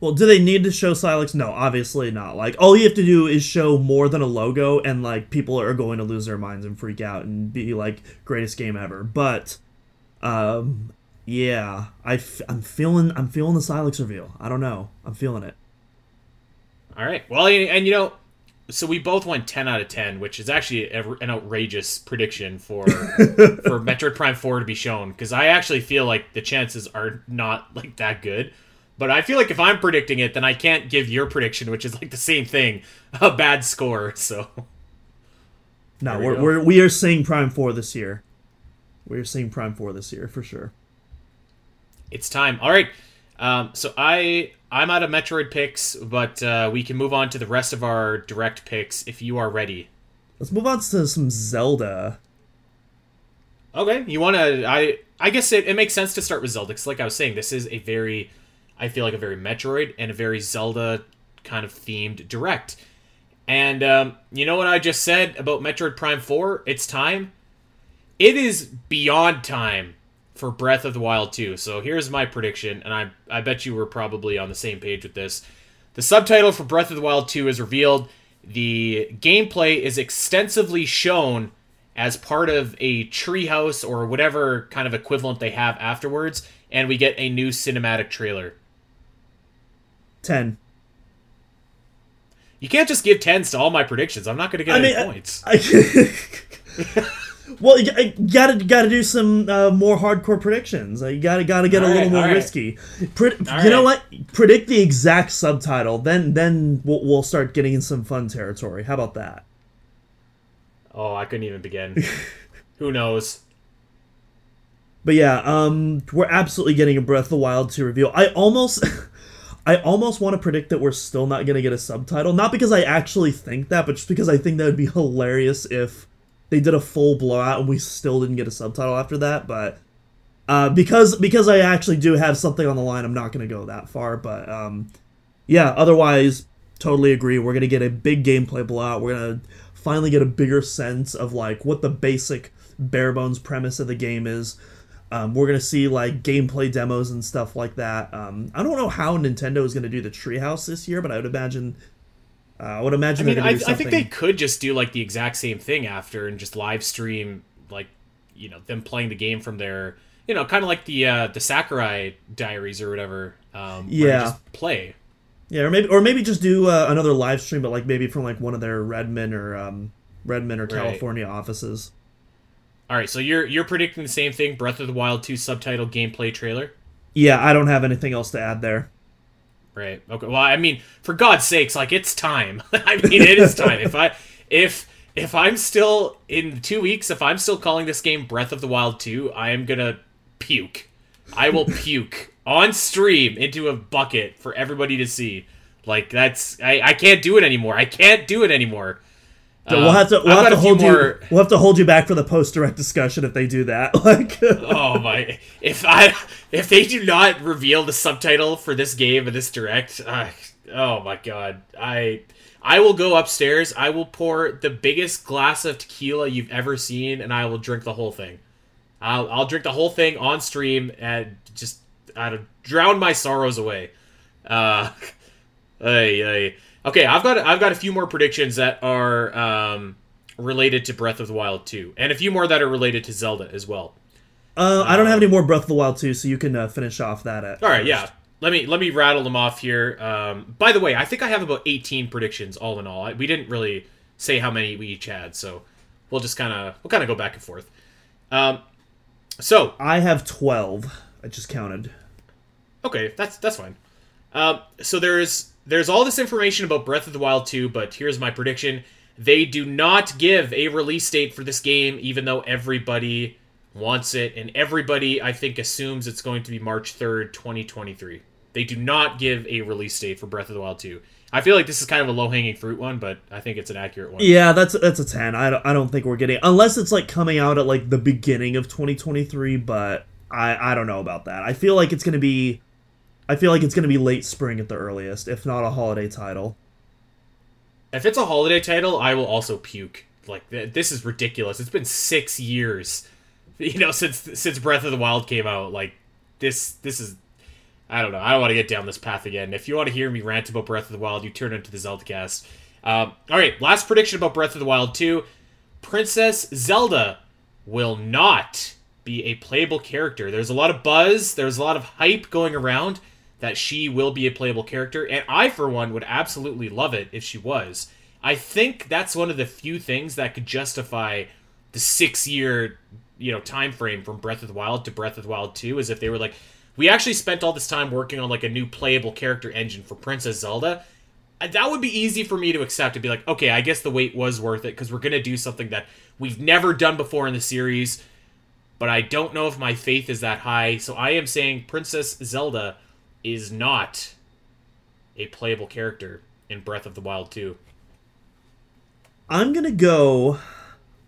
Well, do they need to show Sylux? No, obviously not. Like all you have to do is show more than a logo, and like people are going to lose their minds and freak out and be like greatest game ever. But, um, yeah, I f- I'm feeling I'm feeling the Sylux reveal. I don't know. I'm feeling it. All right. Well, and, and you know, so we both went ten out of ten, which is actually a- an outrageous prediction for for Metroid Prime Four to be shown because I actually feel like the chances are not like that good. But I feel like if I'm predicting it, then I can't give your prediction, which is like the same thing, a bad score. So No, we we're, we're we are seeing Prime Four this year. We're seeing Prime Four this year for sure. it's time. All right. Um, so I I'm out of Metroid picks, but uh, we can move on to the rest of our direct picks if you are ready. Let's move on to some Zelda. Okay, you want to? I I guess it, it makes sense to start with Zelda because, like I was saying, this is a very, I feel like a very Metroid and a very Zelda kind of themed direct. And um, you know what I just said about Metroid Prime Four? It's time. It is beyond time for Breath of the Wild 2. So here's my prediction, and I I bet you were probably on the same page with this. The subtitle for Breath of the Wild 2 is revealed. The gameplay is extensively shown as part of a treehouse or whatever kind of equivalent they have afterwards, and we get a new cinematic trailer. Ten. You can't just give tens to all my predictions. I'm not going to get I any mean, I- points. I, well, you, you gotta gotta do some uh, more hardcore predictions. You gotta gotta get a little right, more all right. risky. Pre- All you know what? Predict the exact subtitle. Then then we'll, we'll start getting in some fun territory. How about that? Oh, I couldn't even begin. Who knows? But yeah, um, we're absolutely getting a Breath of the Wild to reveal. I almost, I almost want to predict that we're still not gonna get a subtitle. Not because I actually think that, but just because I think that would be hilarious if they did a full blowout and we still didn't get a subtitle after that. But uh, because because I actually do have something on the line, I'm not gonna go that far. But um, yeah, otherwise, totally agree. We're gonna get a big gameplay blowout. We're gonna finally get a bigger sense of like what the basic bare bones premise of the game is. Um, we're gonna see like gameplay demos and stuff like that. Um, I don't know how Nintendo is gonna do the Treehouse this year, but I would imagine. Uh, I would imagine. I mean, I, I, think they could just do like the exact same thing after and just live stream like you know them playing the game from their you know kind of like the uh, the Sakurai Diaries or whatever. Um, yeah. play. Yeah, or maybe or maybe just do uh, another live stream, but like maybe from like one of their Redmond or um, Redmond or Right. California offices. All right, so you're you're predicting the same thing: Breath of the Wild 2 subtitle gameplay trailer. Yeah, I don't have anything else to add there. Right. Okay. Well, I mean, for God's sakes, like it's time. I mean, it is time. if I if if I'm still in two weeks, if I'm still calling this game Breath of the Wild 2, I am gonna puke. I will puke on stream into a bucket for everybody to see. Like that's I, I can't do it anymore. I can't do it anymore. So we'll have to Um, we'll I've have to hold more- you we'll have to hold you back for the post direct discussion if they do that. Like oh my! If I if they do not reveal the subtitle for this game and this direct, I, oh my god! I I will go upstairs. I will pour the biggest glass of tequila you've ever seen, and I will drink the whole thing. I'll I'll drink the whole thing on stream and just I drown my sorrows away. Uh, ay, ay. Okay, I've got I've got a few more predictions that are um, related to Breath of the Wild 2, and a few more that are related to Zelda as well. uh, I don't have any more Breath of the Wild 2, so you can uh, finish off that at All right, first. yeah. Let me let me rattle them off here. Um, by the way, I think I have about 18 predictions all in all. I, we didn't really say how many we each had, so we'll just kind of we'll kind of go back and forth. Um, so I have twelve. I just counted. okay, that's that's fine. Um, so there's there's all this information about Breath of the Wild 2, but here's my prediction: they do not give a release date for this game, even though everybody wants it, and everybody I think assumes it's going to be March 3rd, 2023. They do not give a release date for Breath of the Wild 2. I feel like this is kind of a low hanging fruit one, but I think it's an accurate one. Yeah, that's that's a ten. I don't, I don't think we're getting unless it's like coming out at like the beginning of 2023. But I I don't know about that. I feel like it's gonna be. I feel like it's gonna be late spring at the earliest, if not a holiday title. If it's a holiday title, I will also puke. Like th- this is ridiculous. It's been six years, you know, since since Breath of the Wild came out. Like this, this is. I don't know. I don't want to get down this path again. If you want to hear me rant about Breath of the Wild, you turn into the Zeldacast. Um, all right, last prediction about Breath of the Wild 2. Princess Zelda will not be a playable character. There's a lot of buzz, there's a lot of hype going around that she will be a playable character, and I, for one, would absolutely love it if she was. I think that's one of the few things that could justify the six year, you know, time frame from Breath of the Wild to Breath of the Wild 2 is if they were like, we actually spent all this time working on like a new playable character engine for Princess Zelda. Uh, that would be easy for me to accept to be like, okay, I guess the wait was worth it because we're gonna do something that we've never done before in the series. But I don't know if my faith is that high, so I am saying Princess Zelda is not a playable character in Breath of the Wild 2. I'm gonna go.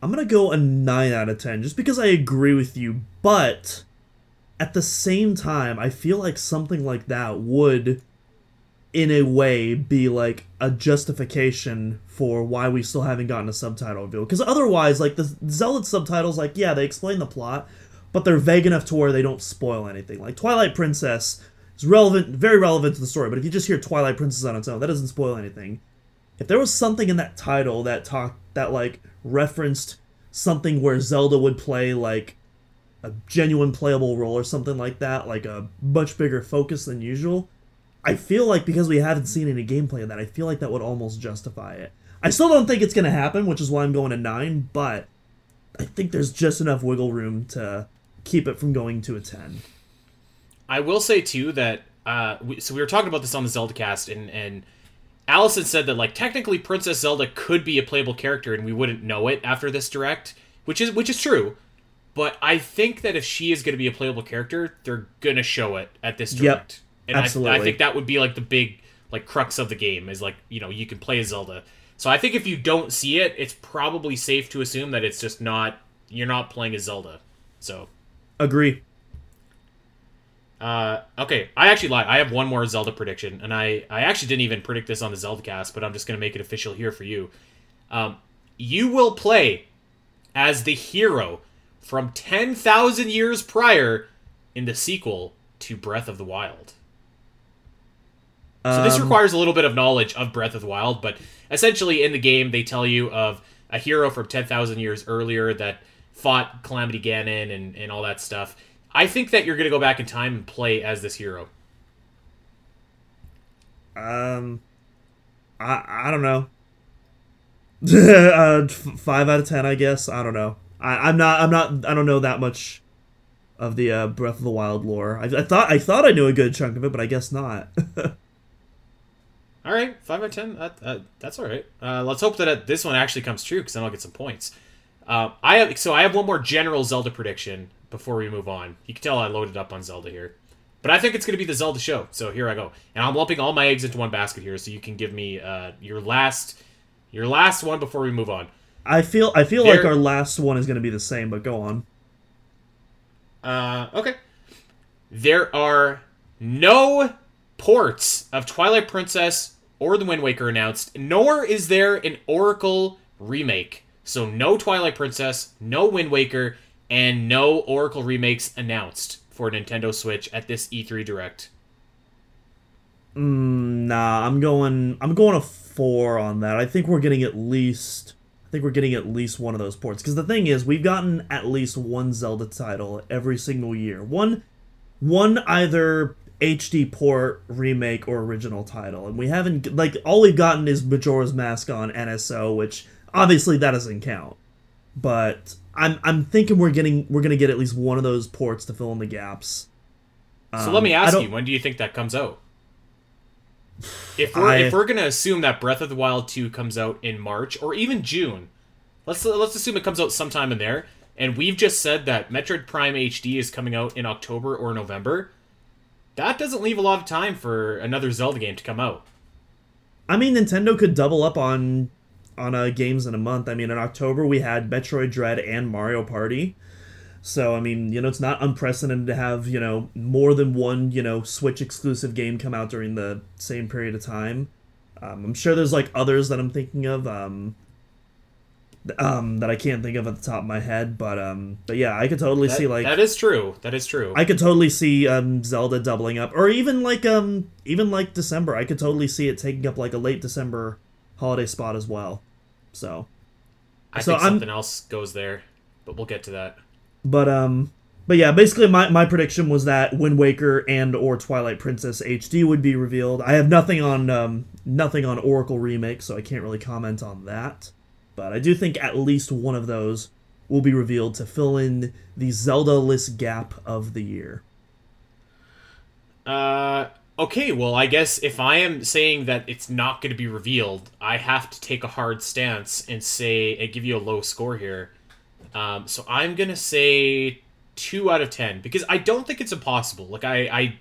I'm gonna go a nine out of ten, just because I agree with you. But at the same time, I feel like something like that would, in a way, be like a justification for why we still haven't gotten a subtitle reveal. Because otherwise, like the Zelda subtitles, like yeah, they explain the plot, but they're vague enough to where they don't spoil anything. Like Twilight Princess is relevant, very relevant to the story. But if you just hear Twilight Princess on its own, that doesn't spoil anything if there was something in that title that talked that like referenced something where Zelda would play like a genuine playable role or something like that, like a much bigger focus than usual, I feel like because we haven't seen any gameplay of that, I feel like that would almost justify it. I still don't think it's gonna happen, which is why I'm going to nine, but I think there's just enough wiggle room to keep it from going to a ten. I will say too that uh, we, so we were talking about this on the Zelda cast, and and Allison said that like technically Princess Zelda could be a playable character and we wouldn't know it after this direct, which is which is true. But I think that if she is going to be a playable character, they're going to show it at this direct. and absolutely. I, I think that would be like the big like crux of the game is like, you know, you can play as Zelda. So I think if you don't see it, it's probably safe to assume that it's just not you're not playing as Zelda. So Agree. Uh, okay, I actually lied. I have one more Zelda prediction, and I, I actually didn't even predict this on the Zelda cast, but I'm just going to make it official here for you. Um, you will play as the hero from 10,000 years prior in the sequel to Breath of the Wild. So this Um, requires a little bit of knowledge of Breath of the Wild, but essentially in the game they tell you of a hero from 10,000 years earlier that fought Calamity Ganon and, and all that stuff. I think that you're going to go back in time and play as this hero. Um, I I don't know. uh, f- five out of ten, I guess. I don't know. I I'm not I'm not I don't know that much of the uh, Breath of the Wild lore. I, I thought I thought I knew a good chunk of it, but I guess not. All right, 5 out of 10. That, uh, that's all right. Uh, let's hope that uh, this one actually comes true because then I'll get some points. Uh, I have So I have one more general Zelda prediction before we move on. You can tell I loaded up on Zelda here. But I think it's going to be the Zelda show. So here I go. And I'm lumping all my eggs into one basket here so you can give me uh, your last your last one before we move on. I feel I feel like our last one is going to be the same, but go on. Uh, okay. There are no ports of Twilight Princess or The Wind Waker announced, nor is there an Oracle remake. So no Twilight Princess, no Wind Waker, and no Oracle remakes announced for Nintendo Switch at this E3 Direct. Mm, nah, I'm going I'm going a four on that. I think we're getting at least I think we're getting at least one of those ports because the thing is we've gotten at least one Zelda title every single year. One one either HD port, remake, or original title, and we haven't like all we've gotten is Majora's Mask on NSO, which obviously that doesn't count. But I'm I'm thinking we're getting we're gonna get at least one of those ports to fill in the gaps. So Um, let me ask you, when do you think that comes out? If we're I- if we're gonna assume that Breath of the Wild 2 comes out in March or even June, let's let's assume it comes out sometime in there, and we've just said that Metroid Prime HD is coming out in October or November. That doesn't leave a lot of time for another Zelda game to come out. I mean, Nintendo could double up on on uh, games in a month. I mean, in October we had Metroid Dread and Mario Party. So I mean, you know, it's not unprecedented to have you know more than one you know Switch exclusive game come out during the same period of time. Um, I'm sure there's like others that I'm thinking of. Um, um, that I can't think of at the top of my head, but um, but yeah, I could totally That, see like that is true. That is true. I could totally see um, Zelda doubling up, or even like um, even like December. I could totally see it taking up like a late December holiday spot as well. So, I so think I'm- something else goes there, but we'll get to that. but um, but yeah, basically my, my prediction was that Wind Waker and or Twilight Princess HD would be revealed. I have nothing on um nothing on Oracle remake, so I can't really comment on that. But I do think at least one of those will be revealed to fill in the Zelda-less gap of the year. Uh, okay, well, I guess if I am saying that it's not going to be revealed, I have to take a hard stance and say and give you a low score here. Um, so I'm gonna say two out of ten because I don't think it's impossible. Like I, I,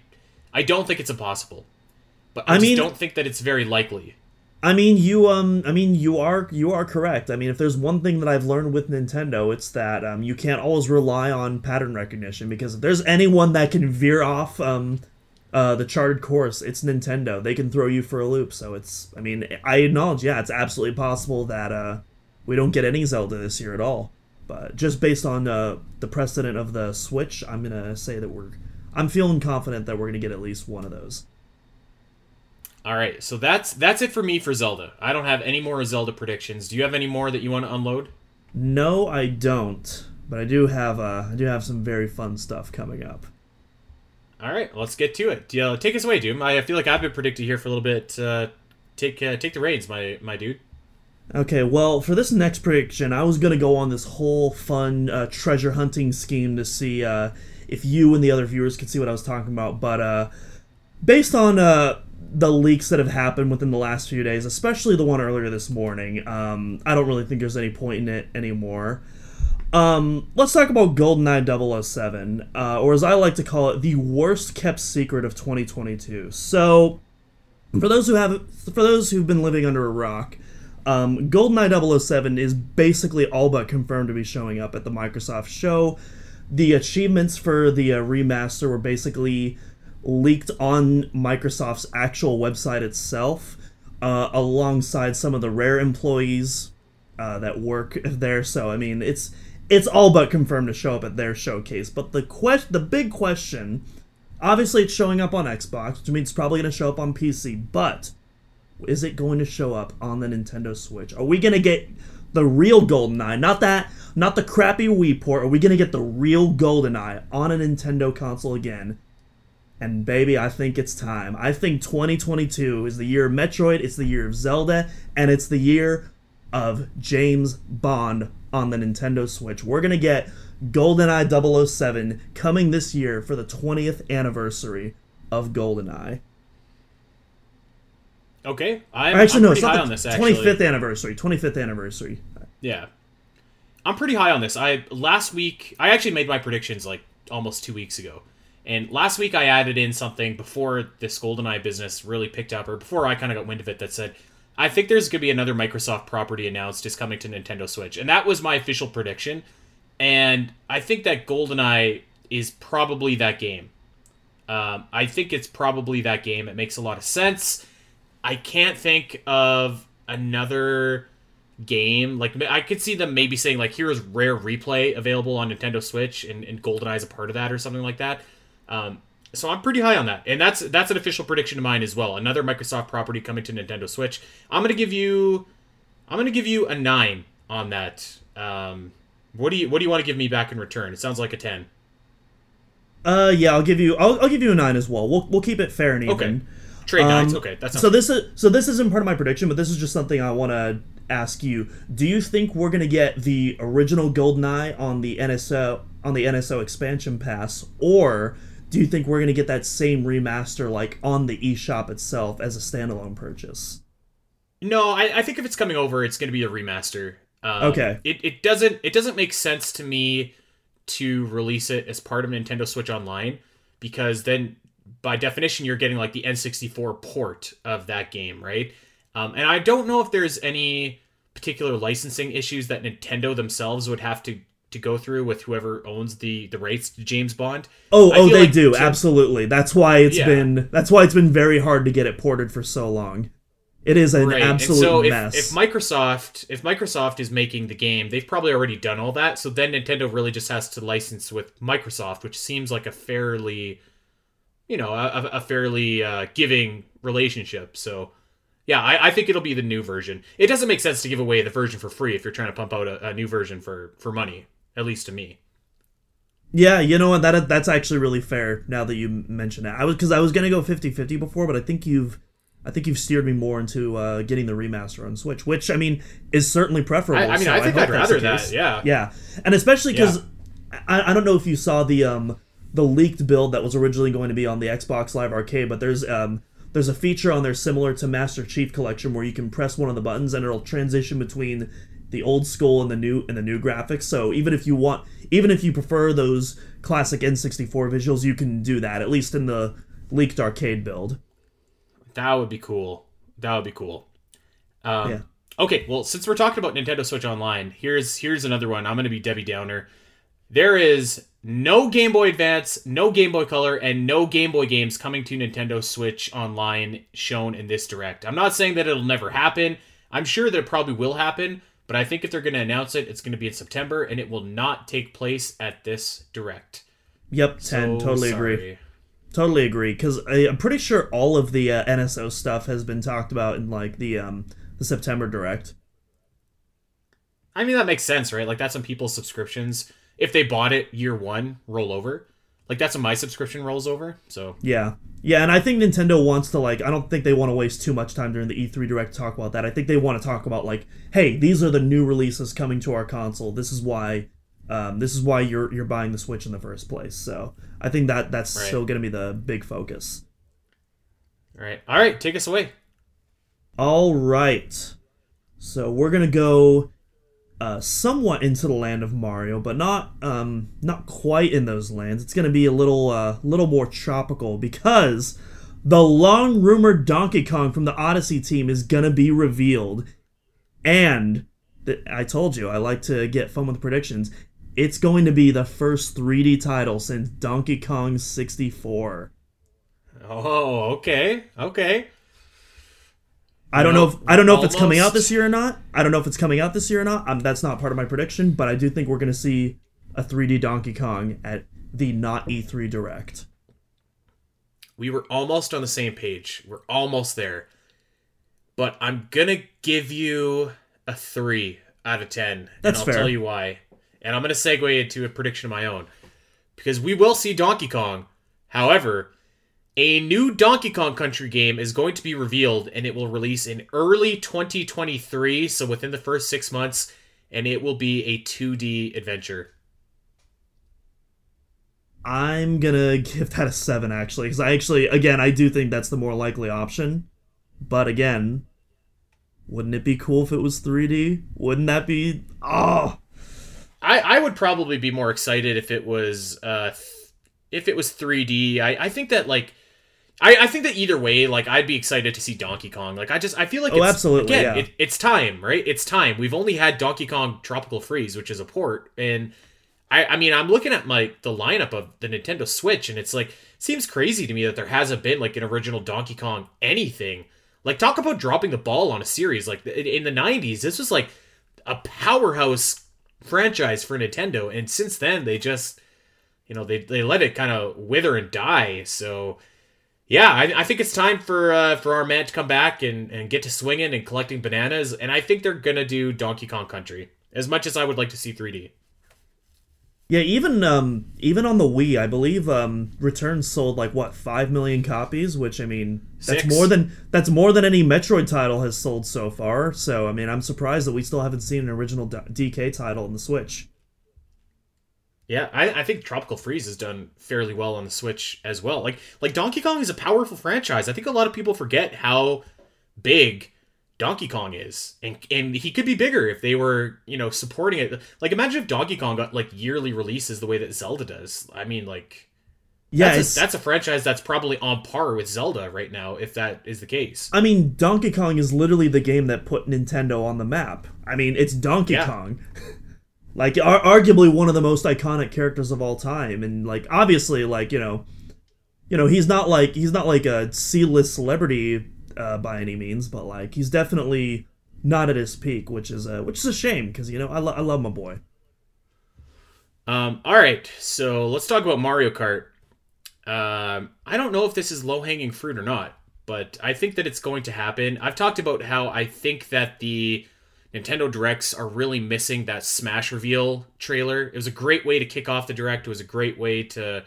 I don't think it's impossible, but I, I just mean- don't think that it's very likely. I mean, you um, I mean, you are you are correct. I mean, if there's one thing that I've learned with Nintendo, it's that um, you can't always rely on pattern recognition because if there's anyone that can veer off um, uh, the charted course, it's Nintendo. They can throw you for a loop. So it's, I mean, I acknowledge, yeah, it's absolutely possible that uh, we don't get any Zelda this year at all. But just based on uh, the precedent of the Switch, I'm gonna say that we're, I'm feeling confident that we're gonna get at least one of those. All right, so that's that's it for me for Zelda. I don't have any more Zelda predictions. Do you have any more that you want to unload? No, I don't. But I do have uh, I do have some very fun stuff coming up. All right, let's get to it. Yeah, take us away, Doom. I feel like I've been predicted here for a little bit. Uh, take uh, take the reins, my my dude. Okay, well, for this next prediction, I was gonna go on this whole fun uh, treasure hunting scheme to see uh, if you and the other viewers could see what I was talking about. But uh, based on uh, the leaks that have happened within the last few days, especially the one earlier this morning. Um, I don't really think there's any point in it anymore. Um, let's talk about GoldenEye 007, uh, or as I like to call it, the worst kept secret of 2022. So, for those who have, for those who've been living under a rock, um, GoldenEye 007 is basically all but confirmed to be showing up at the Microsoft show. The achievements for the uh, remaster were basically leaked on Microsoft's actual website itself, uh, alongside some of the rare employees uh, that work there. So, I mean, it's it's all but confirmed to show up at their showcase. But the quest, the big question, obviously, it's showing up on Xbox, which means it's probably going to show up on PC. But is it going to show up on the Nintendo Switch? Are we going to get the real GoldenEye, not that, not the crappy Wii port? Are we going to get the real GoldenEye on a Nintendo console again? And baby, I think it's time. I think 2022 is the year of Metroid, it's the year of Zelda, and it's the year of James Bond on the Nintendo Switch. We're going to get GoldenEye 007 coming this year for the 20th anniversary of GoldenEye. Okay, I'm Actually, I'm no, pretty it's not high the on this. Actually, 25th anniversary. 25th anniversary. Yeah, I'm pretty high on this. I last week I actually made my predictions like almost two weeks ago, and last week I added in something before this GoldenEye business really picked up, or before I kind of got wind of it, that said I think there's going to be another Microsoft property announced is coming to Nintendo Switch, and that was my official prediction. And I think that GoldenEye is probably that game. Um, I think it's probably that game. It makes a lot of sense. I can't think of another game like I could see them maybe saying like here's rare replay available on Nintendo Switch and, and GoldenEye is a part of that or something like that. Um, so I'm pretty high on that, and that's that's an official prediction of mine as well. Another Microsoft property coming to Nintendo Switch. I'm gonna give you, I'm gonna give you a nine on that. Um, what do you what do you want to give me back in return? It sounds like a ten. Uh, yeah, I'll give you. I'll, I'll give you a nine as well. We'll we'll keep it fair and even. Okay. Trade Um, nines. Okay, that's So this is so this isn't part of my prediction, but this is just something I want to ask you. Do you think we're gonna get the original GoldenEye on the NSO on the NSO expansion pass, or do you think we're gonna get that same remaster like on the eShop itself as a standalone purchase? No, I, I think if it's coming over, it's going to be a remaster. Um, Okay. It, it doesn't it doesn't make sense to me to release it as part of Nintendo Switch Online because then by definition you're getting like the N64 port of that game, right? Um, and I don't know if there's any particular licensing issues that Nintendo themselves would have to to go through with whoever owns the the rights to James Bond. Oh, I oh, they like do to- absolutely. That's why it's Yeah. been that's why it's been very hard to get it ported for so long. It is an Right. absolute so if, mess. if Microsoft if Microsoft is making the game, they've probably already done all that. So then Nintendo really just has to license with Microsoft, which seems like a fairly, you know, a, a fairly uh, giving relationship. So yeah, I, I think it'll be the new version. It doesn't make sense to give away the version for free if you're trying to pump out a, a new version for for money. At least to me. Yeah, you know what? That that's actually really fair. Now that you mention it, I was because I was gonna go 50-50 before, but I think you've, I think you've steered me more into uh, getting the remaster on Switch, which I mean is certainly preferable. I, I mean, so I think hope I'd rather that. Yeah. Yeah, and especially because I, I don't know if you saw the um the leaked build that was originally going to be on the Xbox Live Arcade, but there's um there's a feature on there similar to Master Chief Collection where you can press one of the buttons and it'll transition between the old school and the new and the new graphics. So even if you want, even if you prefer those classic N64 visuals, you can do that at least in the leaked arcade build. That would be cool. That would be cool. Um, Yeah. Okay, well, since we're talking about Nintendo Switch Online, here's here's another one. I'm going to be Debbie Downer. There is no Game Boy Advance, no Game Boy Color, and no Game Boy games coming to Nintendo Switch Online shown in this direct. I'm not saying that it'll never happen. I'm sure that it probably will happen, but I think if they're going to announce it, it's going to be in September, and it will not take place at this direct. Yep, ten. So totally agree. Totally agree. Because I'm pretty sure all of the uh, NSO stuff has been talked about in like the um the September direct. I mean, that makes sense, right? Like, that's when people's subscriptions, if they bought it year one, roll over. Like, that's when my subscription rolls over. So, Yeah. Yeah, and I think Nintendo wants to like I don't think they want to waste too much time during the E3 direct to talk about that. I think they want to talk about like, hey, these are the new releases coming to our console. This is why um, this is why you're you're buying the Switch in the first place. So I think that that's Right. still going to be the big focus. All right. All right. Take us away. All right. So we're gonna go uh, somewhat into the land of Mario, but not um, not quite in those lands. It's gonna be a little uh, little more tropical because the long rumored Donkey Kong from the Odyssey team is gonna be revealed, and th- I told you I like to get fun with predictions. It's going to be the first 3D title since Donkey Kong 64. Oh, okay. Okay. I don't know if I don't know if it's coming out this year or not. I don't know if it's coming out this year or not. Um, that's not part of my prediction, but I do think we're going to see a 3D Donkey Kong at the not E3 Direct. We were almost on the same page. We're almost there. But I'm gonna give you a three out of ten. That's and I'll fair. tell you why. And I'm gonna segue into a prediction of my own. Because we will see Donkey Kong. However, a new Donkey Kong Country game is going to be revealed and it will release in early 2023, so within the first six months, and it will be a 2D adventure. I'm gonna give that a seven actually, because I actually, again, I do think that's the more likely option. But again, wouldn't it be cool if it was 3D? Wouldn't that be? Oh, I, I would probably be more excited if it was uh if it was 3D. I, I think that like I, I think that either way, like I'd be excited to see Donkey Kong. Like I just I feel like Oh, it's, absolutely, again, yeah. it, it's time, right? It's time. We've only had Donkey Kong Tropical Freeze, which is a port, and I I mean I'm looking at my the lineup of the Nintendo Switch, and it's like seems crazy to me that there hasn't been like an original Donkey Kong anything. Like talk about dropping the ball on a series. Like in in the 90s, this was like a powerhouse franchise for Nintendo, and since then they just, you know, they they let it kind of wither and die. So, yeah, I, I think it's time for uh, for our man to come back and and get to swinging and collecting bananas, and I think they're gonna do Donkey Kong Country as much as I would like to see 3D. yeah. Even um, even on the Wii, I believe um, Return sold like what five million copies, which I mean, that's Six. more than that's more than any Metroid title has sold so far. So I mean, I'm surprised that we still haven't seen an original DK title on the Switch. Yeah, I, I think Tropical Freeze has done fairly well on the Switch as well. Like like Donkey Kong is a powerful franchise. I think a lot of people forget how big Donkey Kong is, and and he could be bigger if they were you know supporting it. Like imagine if Donkey Kong got like yearly releases the way that Zelda does. I mean like Yeah, that's a, that's a franchise that's probably on par with Zelda right now if that is the case. I mean, Donkey Kong is literally the game that put Nintendo on the map. I mean, it's Donkey Yeah. Kong. like, ar- arguably one of the most iconic characters of all time, and like, obviously, like you know, you know, he's not like he's not like a C-list celebrity uh, by any means, but like he's definitely not at his peak, which is a which is a shame because you know I, lo- I love my boy. Um, all right, so let's talk about Mario Kart. Um, I don't know if this is low hanging fruit or not, but I think that it's going to happen. I've talked about how I think that the Nintendo Directs are really missing that Smash reveal trailer. It was a great way to kick off the Direct. It was a great way to,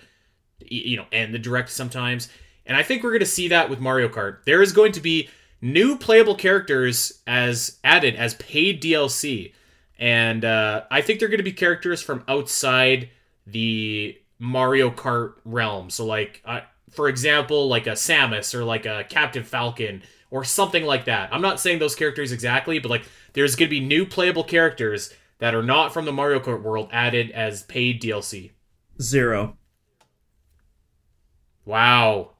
you know, end the Direct sometimes. And I think we're going to see that with Mario Kart. There is going to be new playable characters as added as paid DLC and uh, I think they're going to be characters from outside the Mario Kart realm. So, like, uh, for example, like a Samus or like a Captain Falcon or something like that. I'm not saying those characters exactly, but like, there's going to be new playable characters that are not from the Mario Kart world added as paid DLC. Zero, Wow.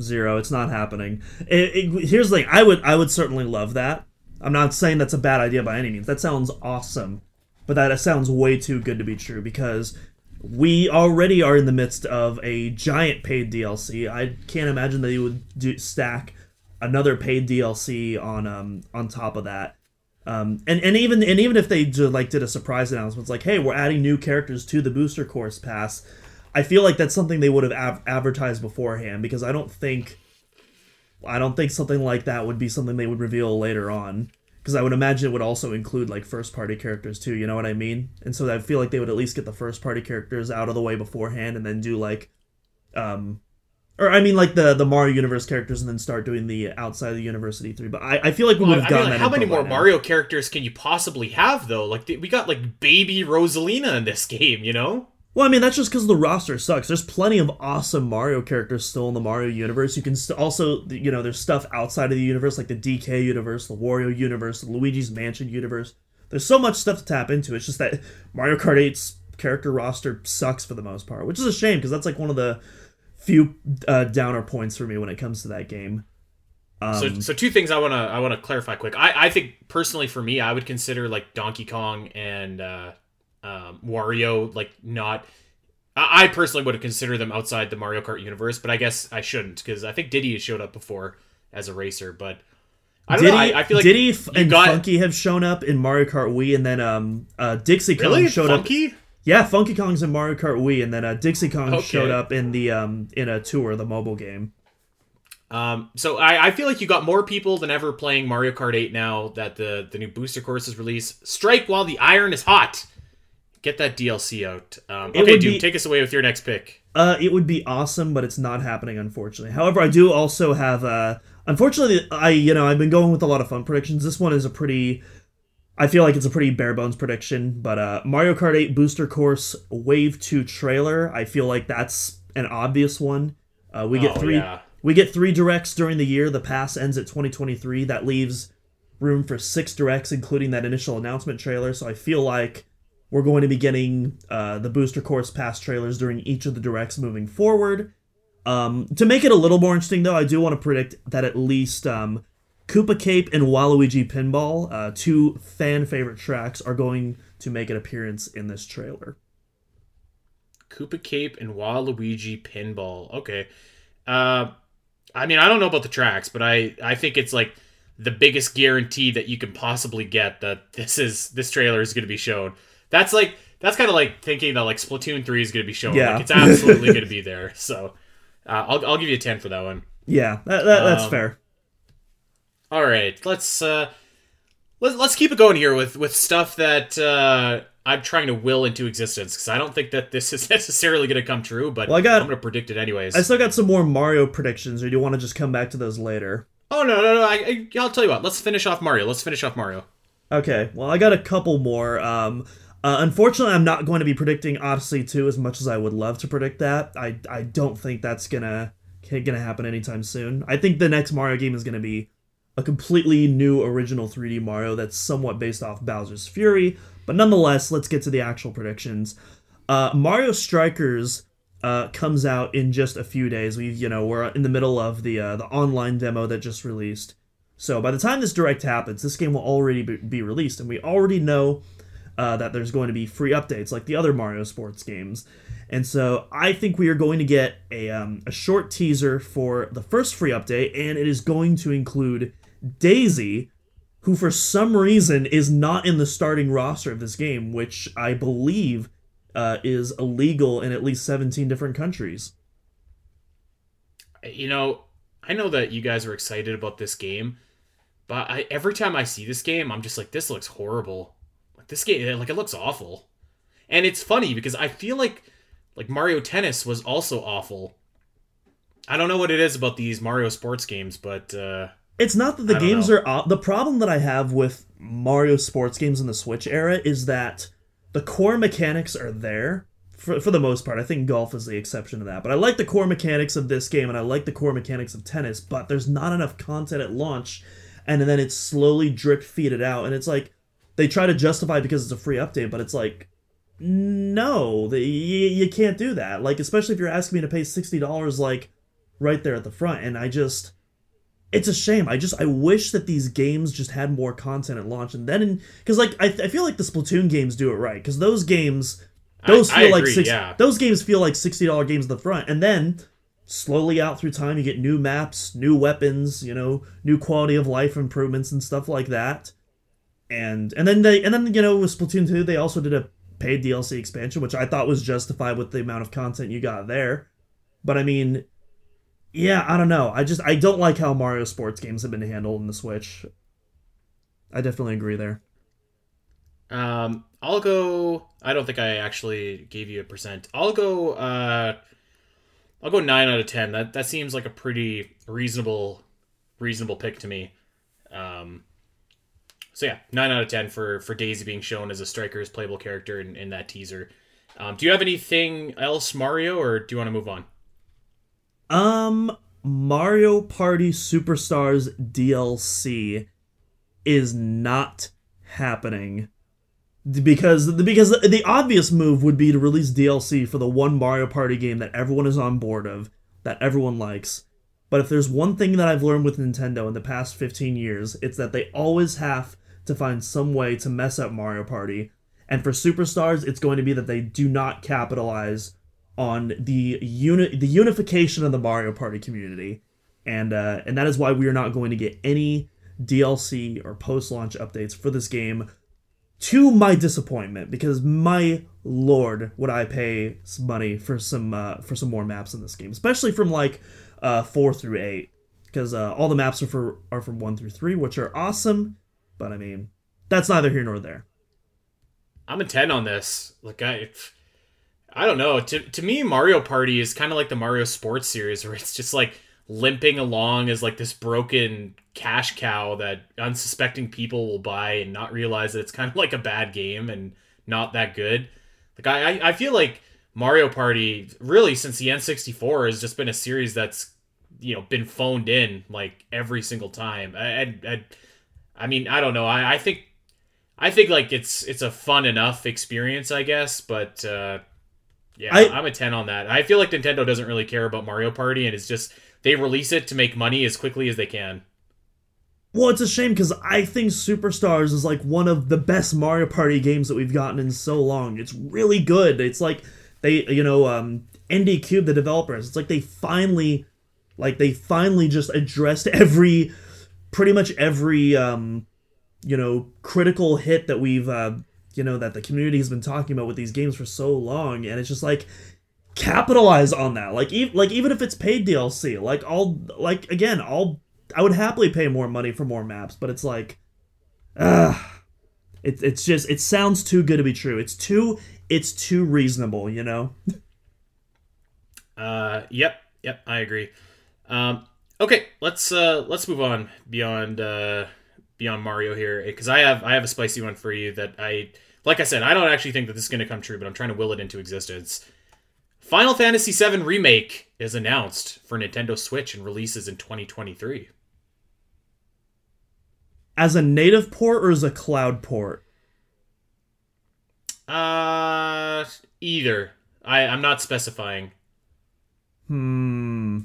zero. It's not happening. It, it, here's the thing. I would I would certainly love that. I'm not saying that's a bad idea by any means. That sounds awesome, but that sounds way too good to be true because we already are in the midst of a giant paid DLC. I can't imagine that you would do, stack another paid DLC on um on top of that. Um, and, and even and even if they did, like did a surprise announcement, it's like, hey, we're adding new characters to the booster course pass. I feel like that's something they would have av- advertised beforehand because I don't think I don't think something like that would be something they would reveal later on. Because I would imagine it would also include like first party characters too. You know what I mean? And so I feel like they would at least get the first party characters out of the way beforehand, and then do like, um, or I mean like the the Mario Universe characters, and then start doing the outside of the University three. But I, I feel like we Well, would have I mean, gotten like, that. how many more now. Mario characters can you possibly have, though? Like, we got like baby Rosalina in this game, you know? Well, I mean, that's just because the roster sucks. There's plenty of awesome Mario characters still in the Mario universe. You can st- also, you know, there's stuff outside of the universe, like the DK universe, the Wario universe, the Luigi's Mansion universe. There's so much stuff to tap into. It's just that Mario Kart 8's character roster sucks for the most part, which is a shame because that's like one of the few uh, downer points for me when it comes to that game. Um, so, so two things I wanna I wanna clarify quick. I, I think personally for me, I would consider like Donkey Kong and uh, um, Wario like not. I I personally would have considered them outside the Mario Kart universe, but I guess I shouldn't because I think Diddy has showed up before as a racer. But I don't Diddy, know. I, I feel like Diddy and got- Funky have shown up in Mario Kart Wii, and then um, uh, Dixie Kong really showed up. Yeah, Funky Kong's in Mario Kart Wii, and then uh, Dixie Kong Okay. showed up in the um in a tour, the mobile game. Um, so I, I feel like you got more people than ever playing Mario Kart 8 now that the the new booster course is released. Strike while the iron is hot. Get that DLC out. Um, okay, dude, be- take us away with your next pick. Uh, it would be awesome, but it's not happening, unfortunately. However, I do also have uh, unfortunately, I you know I've been going with a lot of fun predictions. This one is a pretty, I feel like it's a pretty bare bones prediction. But uh, Mario Kart 8 Booster Course Wave Two trailer, I feel like that's an obvious one. Uh, we get Oh, three, yeah. we get three directs during the year. The pass ends at 2023. That leaves room for six directs, including that initial announcement trailer. So I feel like we're going to be getting uh, the booster course pass trailers during each of the directs moving forward. Um, to make it a little more interesting, though, I do want to predict that at least um, Koopa Cape and Waluigi Pinball, uh, two fan favorite tracks, are going to make an appearance in this trailer. Koopa Cape and Waluigi Pinball. Okay. Uh, I mean, I don't know about the tracks, but I I think it's like the biggest guarantee that you can possibly get that this is this trailer is going to be shown. That's like that's kind of like thinking that like Splatoon three is going to be shown. Yeah. Like it's absolutely going to be there. So uh, I'll I'll give you a ten for that one. Yeah, that, that, that's Um, fair. All right, let's uh let's let's keep it going here with with stuff that uh I'm trying to will into existence because I don't think that this is necessarily going to come true, but Well, I got- I'm going to predict it anyways. I still got some more Mario predictions, or do you want to just come back to those later? Oh no no no! I, I, I'll tell you what. Let's finish off Mario. Let's finish off Mario. Okay, well, I got a couple more. Um, uh, unfortunately, I'm not going to be predicting Odyssey 2 as much as I would love to predict that. I, I don't think that's gonna gonna happen anytime soon. I think the next Mario game is gonna be a completely new original 3D Mario that's somewhat based off Bowser's Fury. But nonetheless, let's get to the actual predictions. Uh, Mario Strikers uh, comes out in just a few days. We, you know, we're in the middle of the uh, the online demo that just released. So by the time this direct happens, this game will already be, released, and we already know uh, that there's going to be free updates like the other Mario sports games. And so I think we are going to get a, um, a short teaser for the first free update, and it is going to include Daisy, who for some reason is not in the starting roster of this game, which I believe uh, is illegal in at least 17 different countries. You know, I know that you guys are excited about this game, but I, every time I see this game, I'm just like, this looks horrible. Like this game, like it looks awful. And it's funny because I feel like like Mario Tennis was also awful. I don't know what it is about these Mario sports games, but uh, It's not that the games know. are the problem that I have with Mario sports games in the Switch era is that the core mechanics are there for, for the most part. I think golf is the exception to that. But I like the core mechanics of this game and I like the core mechanics of tennis, but there's not enough content at launch and then it's slowly drip feeded out and it's like they try to justify because it's a free update, but it's like no, the, you, you can't do that. Like especially if you're asking me to pay $60 like right there at the front and I just it's a shame. I just I wish that these games just had more content at launch, and then because like I, I feel like the Splatoon games do it right because those games those I- I feel like agree, six, yeah. those games feel like sixty dollar games at the front, and then slowly out through time you get new maps, new weapons, you know, new quality of life improvements and stuff like that, and and then they and then you know with Splatoon two they also did a paid DLC expansion which I thought was justified with the amount of content you got there, but I mean yeah, I don't know. I just I don't like how Mario sports games have been handled in the Switch. I definitely agree there. Um, I'll go. I don't think I actually gave you a percent. I'll go. Uh, I'll go nine out of ten. That that seems like a pretty reasonable, reasonable pick to me. Um, so yeah, nine out of ten for for Daisy being shown as a striker's playable character in, in that teaser. Um, do you have anything else, Mario, or do you want to move on? Um, Mario Party Superstars DLC is not happening because because the obvious move would be to release DLC for the one Mario Party game that everyone is on board of, that everyone likes. But if there's one thing that I've learned with Nintendo in the past 15 years, it's that they always have to find some way to mess up Mario Party. And for Superstars, it's going to be that they do not capitalize on the uni- the unification of the Mario Party community. And uh, and that is why we are not going to get any DLC or post-launch updates for this game to my disappointment because my lord would I pay some money for some uh, for some more maps in this game, especially from like uh, four through eight, because uh, all the maps are for are from one through three, which are awesome. But I mean, that's neither here nor there. I'm a ten on this. Like I, I don't know. To to me, Mario Party is kind of like the Mario Sports series, where it's just like limping along as like this broken cash cow that unsuspecting people will buy and not realize that it's kind of like a bad game and not that good. Like I, I feel like Mario Party really since the N64 has just been a series that's you know been phoned in like every single time. I, I, I mean I don't know. I, I think I think like it's it's a fun enough experience, I guess, but uh, yeah, I, I'm a ten on that. I feel like Nintendo doesn't really care about Mario Party, and it's just they release it to make money as quickly as they can. Well, it's a shame because I think Superstars is like one of the best Mario Party games that we've gotten in so long. It's really good. It's like they, you know, um, ND Cube, the developers. It's like they finally, like they finally just addressed every, pretty much every, um, you know, critical hit that we've, uh, you know, that the community has been talking about with these games for so long, and it's just like capitalize on that. Like, e- like even if it's paid DLC, like I'll, like again, I'll I would happily pay more money for more maps, but it's like, ah, it, it's just it sounds too good to be true. It's too it's too reasonable, you know. uh, yep, yep, I agree. Um, okay, let's uh let's move on beyond uh beyond Mario here because I have I have a spicy one for you that I like I said I don't actually think that this is going to come true, but I'm trying to will it into existence. Final Fantasy VII Remake is announced for Nintendo Switch and releases in 2023 as a native port or as a cloud port? Uh, either. I I'm not specifying. Hmm.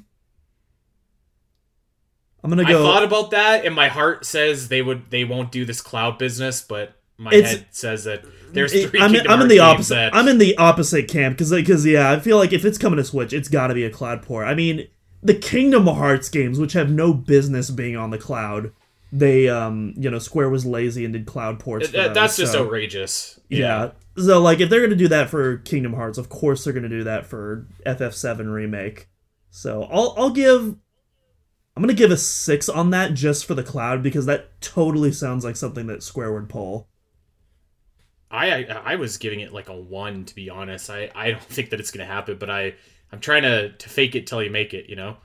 I'm gonna go. I thought about that, and my heart says they would they won't do this cloud business, but my it's, head says that there's three. I'm, in, I'm in the opposite. That... I'm in the opposite camp because because yeah, I feel like if it's coming to Switch, it's got to be a cloud port. I mean, the Kingdom Hearts games, which have no business being on the cloud, they um you know Square was lazy and did cloud ports. That, that's just outrageous. Yeah. yeah. So like if they're gonna do that for Kingdom Hearts, of course they're gonna do that for FF7 remake. So I'll I'll give I'm gonna give a six on that just for the cloud because that totally sounds like something that Square would pull. I, I, I was giving it like a one to be honest. I, I don't think that it's gonna happen, but I I'm trying to to fake it till you make it. You know.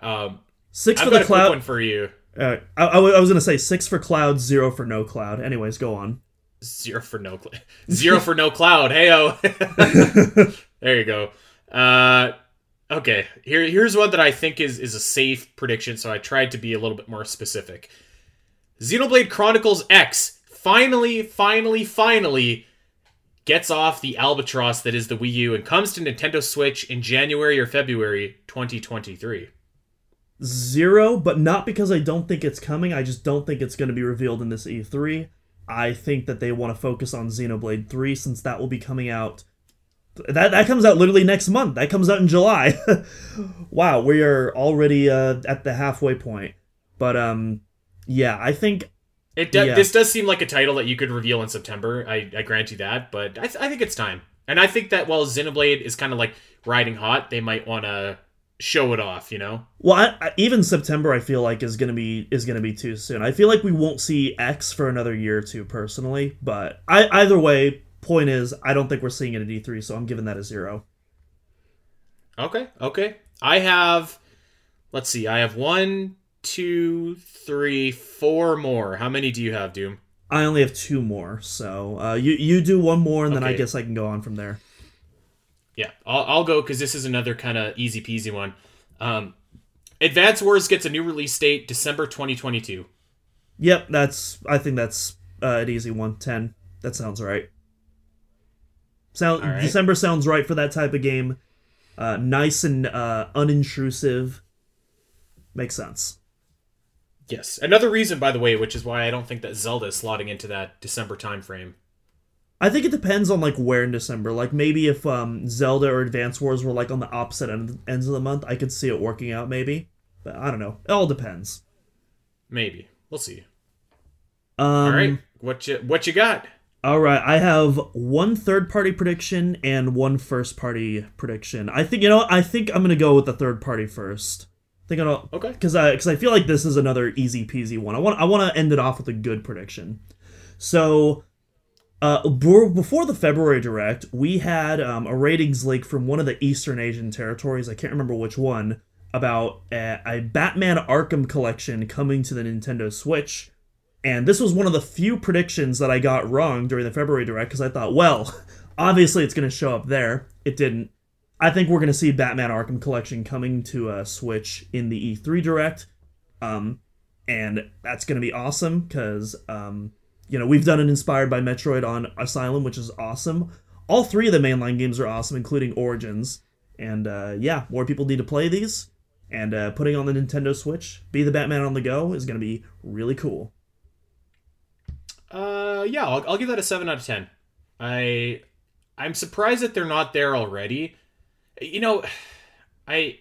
Um, six I've for the cloud. one for you. Uh, I, I, was gonna say six for cloud, zero for no cloud. Anyways, go on. Zero for no cloud. Zero for no cloud. Heyo. there you go. Uh, okay. Here, here's one that I think is is a safe prediction. So I tried to be a little bit more specific. Xenoblade Chronicles X finally, finally, finally gets off the albatross that is the Wii U and comes to Nintendo Switch in January or February 2023 zero, but not because I don't think it's coming. I just don't think it's going to be revealed in this E3. I think that they want to focus on Xenoblade 3 since that will be coming out. That that comes out literally next month. That comes out in July. wow, we are already uh, at the halfway point. But um, yeah, I think it. Do, yeah. This does seem like a title that you could reveal in September. I, I grant you that, but I, th- I think it's time. And I think that while Xenoblade is kind of like riding hot, they might want to show it off, you know. Well, I, I, even September, I feel like is gonna be is gonna be too soon. I feel like we won't see X for another year or two, personally. But I, either way, point is, I don't think we're seeing it at E3, so I'm giving that a zero. Okay, okay. I have, let's see, I have one, two, three, four more. How many do you have, Doom? I only have two more, so uh, you you do one more, and then I guess I can go on from there. Yeah, I'll, I'll go because this is another kind of easy peasy one. Um, Advance Wars gets a new release date December 2022. Yep, that's. I think that's uh, an easy one. Ten. That sounds right. Sound right. December sounds right for that type of game. Uh, nice and uh, unintrusive. Makes sense. Yes, another reason, by the way, which is why I don't think that Zelda is slotting into that December timeframe. I think it depends on like where in December. Like maybe if um, Zelda or Advance Wars were like on the opposite end, ends of the month, I could see it working out maybe. But I don't know. It all depends. Maybe we'll see. Um, All right, what you what you got? All right, I have one third party prediction and one first party prediction. I think you know. I think I'm gonna go with the third party first. I think I'll Okay. because I because I feel like this is another easy peasy one. I want I want to end it off with a good prediction. So, uh, before the February direct, we had um, a ratings leak from one of the Eastern Asian territories. I can't remember which one about a, a Batman Arkham collection coming to the Nintendo Switch. And this was one of the few predictions that I got wrong during the February direct because I thought, well, obviously it's going to show up there. It didn't. I think we're going to see Batman Arkham Collection coming to uh, Switch in the E3 direct. Um, and that's going to be awesome because, um, you know, we've done an inspired by Metroid on Asylum, which is awesome. All three of the mainline games are awesome, including Origins. And uh, yeah, more people need to play these. And uh, putting on the Nintendo Switch, be the Batman on the go, is going to be really cool. Uh, yeah, I'll, I'll give that a seven out of ten. I I'm surprised that they're not there already. You know, I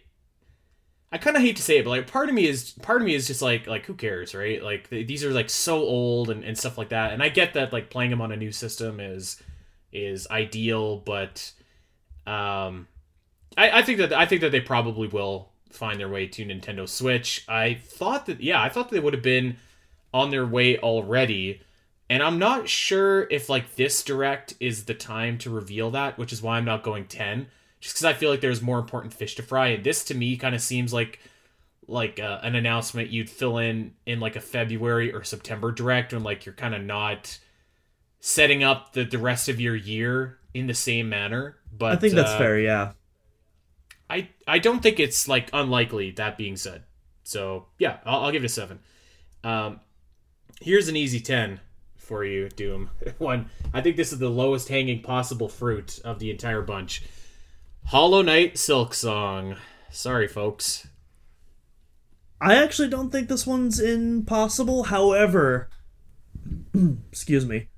I kind of hate to say it, but like part of me is part of me is just like like who cares, right? Like th- these are like so old and, and stuff like that, and I get that like playing them on a new system is is ideal, but um, I I think that I think that they probably will find their way to Nintendo Switch. I thought that yeah, I thought they would have been on their way already. And I'm not sure if like this direct is the time to reveal that, which is why I'm not going 10. Just because I feel like there's more important fish to fry. And this to me kind of seems like like uh, an announcement you'd fill in in like a February or September direct when like you're kind of not setting up the, the rest of your year in the same manner. But I think that's uh, fair, yeah. I I don't think it's like unlikely. That being said, so yeah, I'll, I'll give it a seven. Um, here's an easy ten for you, Doom. One, I think this is the lowest hanging possible fruit of the entire bunch. Hollow Knight Silk Song. Sorry, folks. I actually don't think this one's impossible. However, excuse me.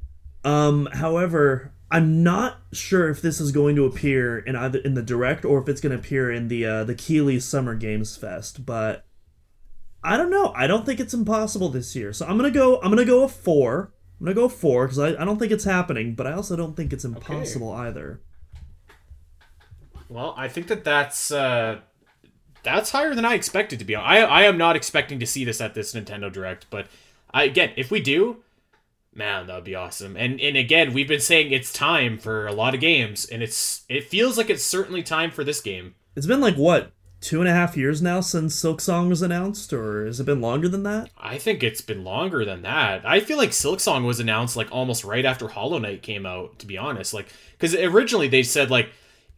Um, however, I'm not sure if this is going to appear in either in the direct or if it's going to appear in the uh, the Keighley Summer Games Fest. But I don't know. I don't think it's impossible this year. So I'm gonna go. I'm gonna go a four. I'm gonna go four because I, I don't think it's happening, but I also don't think it's impossible either. Well, I think that that's uh, that's higher than I expected to be. I I am not expecting to see this at this Nintendo Direct, but I, again, if we do, man, that would be awesome. And and again, we've been saying it's time for a lot of games, and it's it feels like it's certainly time for this game. It's been like what two and a half years now since Silksong was announced, or has it been longer than that? I think it's been longer than that. I feel like Silksong was announced like almost right after Hollow Knight came out. To be honest, like because originally they said like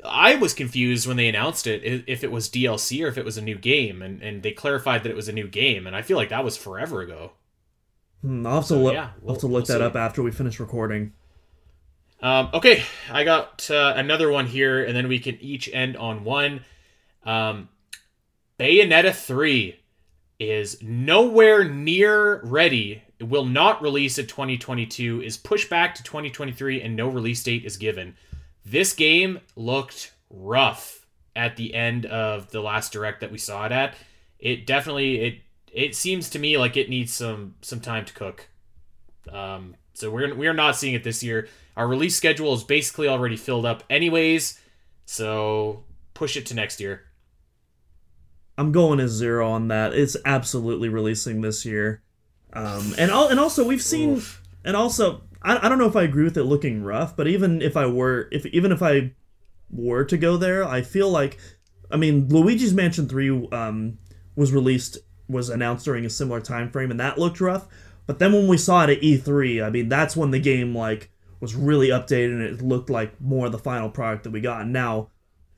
I was confused when they announced it if it was DLC or if it was a new game, and and they clarified that it was a new game, and I feel like that was forever ago. Hmm, I'll have to So, look. yeah, I'll have to look we'll that see. up after we finish recording. Um, okay, I got uh, another one here, and then we can each end on one. Um, Bayonetta 3 is nowhere near ready. It will not release in 2022, is pushed back to 2023, and no release date is given. This game looked rough at the end of the last direct that we saw it at. It definitely it it seems to me like it needs some some time to cook. Um, so we're we are not seeing it this year. Our release schedule is basically already filled up, anyways. So push it to next year. I'm going a zero on that. It's absolutely releasing this year. Um, and al- and also we've seen, Oof. and also I, I don't know if I agree with it looking rough, but even if I were, if even if I were to go there, I feel like, I mean, Luigi's Mansion Three um, was released was announced during a similar time frame, and that looked rough. But then when we saw it at E3, I mean, that's when the game like was really updated and it looked like more of the final product that we got. And now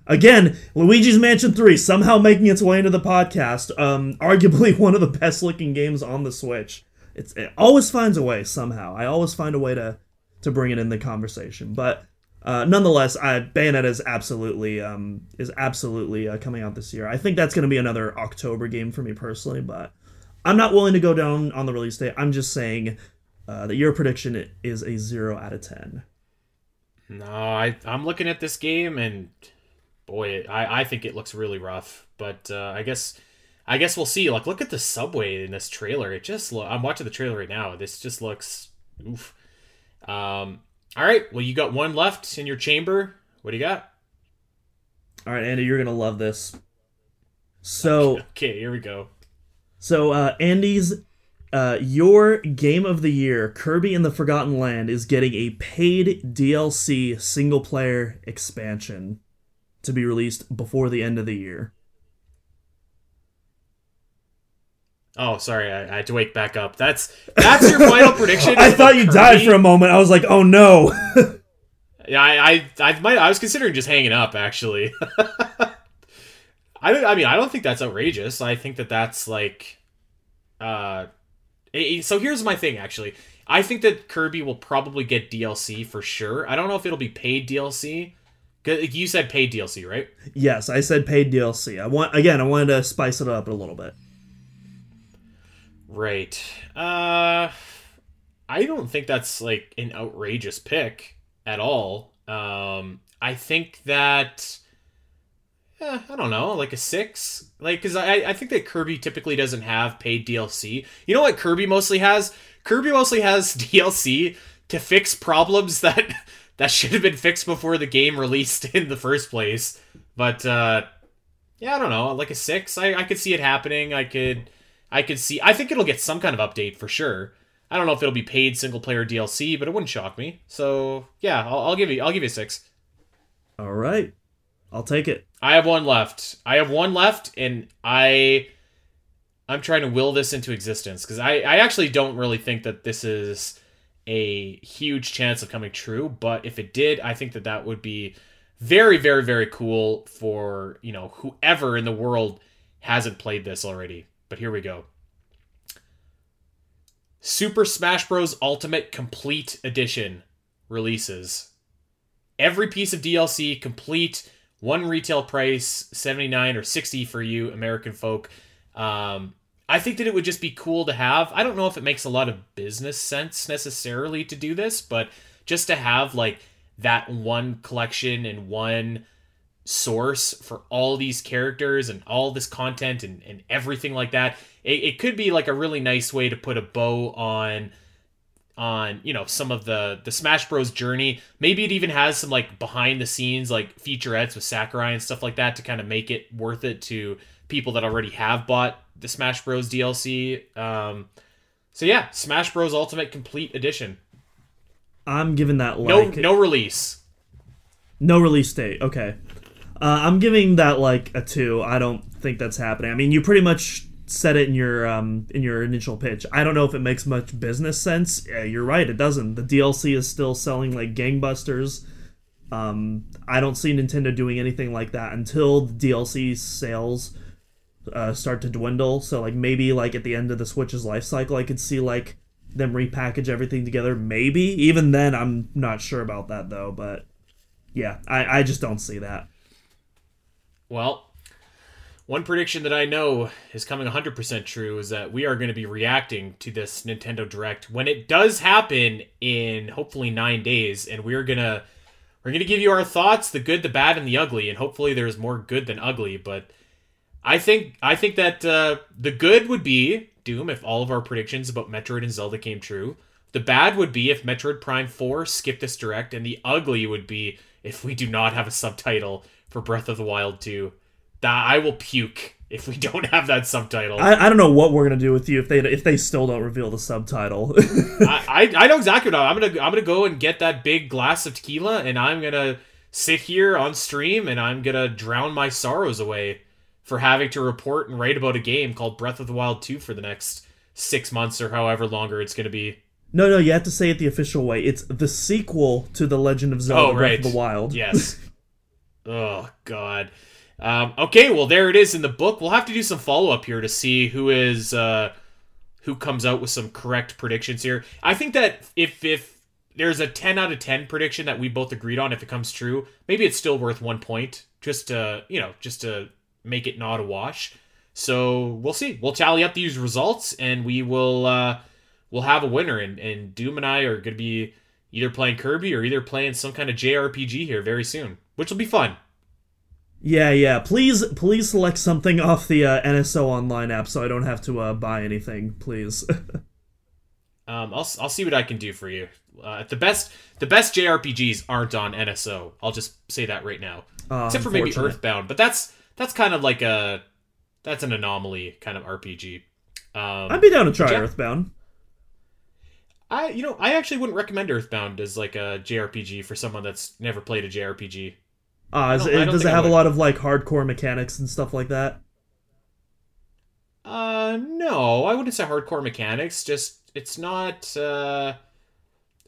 Again, Luigi's Mansion 3 somehow making its way into the podcast. Um, arguably one of the best looking games on the Switch. It's, it always finds a way somehow. I always find a way to to bring it in the conversation. But uh, nonetheless, I, Bayonetta is absolutely um, is absolutely uh, coming out this year. I think that's going to be another October game for me personally, but I'm not willing to go down on the release date. I'm just saying uh, that your prediction is a zero out of ten. No, I I'm looking at this game and boy, I I think it looks really rough. But uh, I guess I guess we'll see. Like, look at the subway in this trailer. It just lo- I'm watching the trailer right now. This just looks oof. Um, all right. Well, you got one left in your chamber. What do you got? All right, Andy, you're gonna love this. So okay, here we go. So uh, Andy's uh, your game of the year, Kirby and the Forgotten Land, is getting a paid DLC single player expansion to be released before the end of the year. Oh, sorry, I, I had to wake back up. That's that's your final prediction. I thought you Kirby? died for a moment. I was like, oh no. Yeah, I, I, I might. I was considering just hanging up. Actually, I, I mean, I don't think that's outrageous. I think that that's like, uh, eh, so here's my thing. Actually, I think that Kirby will probably get DLC for sure. I don't know if it'll be paid DLC. You said paid DLC, right? yes, I said paid DLC. I want again. I wanted to spice it up a little bit. Right. Uh, I don't think that's like an outrageous pick at all. Um, I think that. eh, I don't know, like a six, like because I I think that Kirby typically doesn't have paid DLC. You know what Kirby mostly has? Kirby mostly has DLC to fix problems that that should have been fixed before the game released in the first place. But uh, yeah, I don't know, like a six. I I could see it happening. I could I could see. I think it'll get some kind of update for sure. I don't know if it'll be paid single player DLC, but it wouldn't shock me. So yeah, I'll, I'll give you I'll give you a six. All right, I'll take it. I have one left. I have one left, and I I'm trying to will this into existence because I I actually don't really think that this is a huge chance of coming true. But if it did, I think that that would be very very very cool for you know whoever in the world hasn't played this already. But here we go. Super Smash Bros. Ultimate Complete Edition releases. Every piece of DLC complete, one retail price, 79 or 60 for you American folk. Um, I think that it would just be cool to have. I don't know if it makes a lot of business sense necessarily to do this, but just to have like that one collection and one source for all these characters and all this content and, and everything like that it, it could be like a really nice way to put a bow on on you know some of the the smash bros journey maybe it even has some like behind the scenes like featurettes with sakurai and stuff like that to kind of make it worth it to people that already have bought the smash bros dlc um so yeah smash bros ultimate complete edition I'm giving that no like no release No release date. Okay. Uh, I'm giving that like a two. I don't think that's happening. I mean, you pretty much said it in your um in your initial pitch. I don't know if it makes much business sense. Yeah, you're right. It doesn't. The DLC is still selling like gangbusters. Um, I don't see Nintendo doing anything like that until the DLC sales uh, start to dwindle. So like maybe like at the end of the Switch's life cycle, I could see like them repackage everything together. Maybe even then, I'm not sure about that though. But yeah, I I just don't see that. Well, one prediction that I know is coming 100% true is that we are going to be reacting to this Nintendo Direct when it does happen in hopefully 9 days and we're going to we're going to give you our thoughts, the good, the bad and the ugly and hopefully there's more good than ugly, but I think I think that uh, the good would be Doom if all of our predictions about Metroid and Zelda came true. The bad would be if Metroid Prime 4 skipped this direct and the ugly would be if we do not have a subtitle for Breath of the Wild 2. That I will puke if we don't have that subtitle. I, I, I don't know what we're gonna do with you if they if they still don't reveal the subtitle. I, I know exactly what I'm, I'm gonna I'm gonna go and get that big glass of tequila and I'm gonna sit here on stream and I'm gonna drown my sorrows away for having to report and write about a game called Breath of the Wild 2 for the next six months or however longer it's gonna be. no, no, you have to say it the official way. It's the sequel to The Legend of Zelda Oh, Breath of the Wild. Yes. Oh God. Um, okay, well there it is in the book. We'll have to do some follow up here to see who is uh, who comes out with some correct predictions here. I think that if if there's a 10 out of 10 prediction that we both agreed on if it comes true, maybe it's still worth 1 point just to, you know, just to make it not a wash. So, we'll see. We'll tally up these results and we will uh we'll have a winner and and Doom and I are going to be either playing Kirby or either playing some kind of JRPG here very soon, which will be fun. Yeah, yeah. Please, please select something off the uh, NSO Online app so I don't have to uh, buy anything. Please. um, I'll I'll see what I can do for you. Uh, the best the best JRPGs aren't on NSO. I'll just say that right now, Uh, except for maybe. Earthbound. But that's that's kind of like a that's an anomaly kind of RPG. Um, I'd be down to try Yeah. Earthbound. I you know I actually wouldn't recommend Earthbound as like a JRPG for someone that's never played a JRPG. Uh, is it- does it have a lot of like hardcore mechanics and stuff like that? Uh, no, I wouldn't say hardcore mechanics. Just it's not. Uh,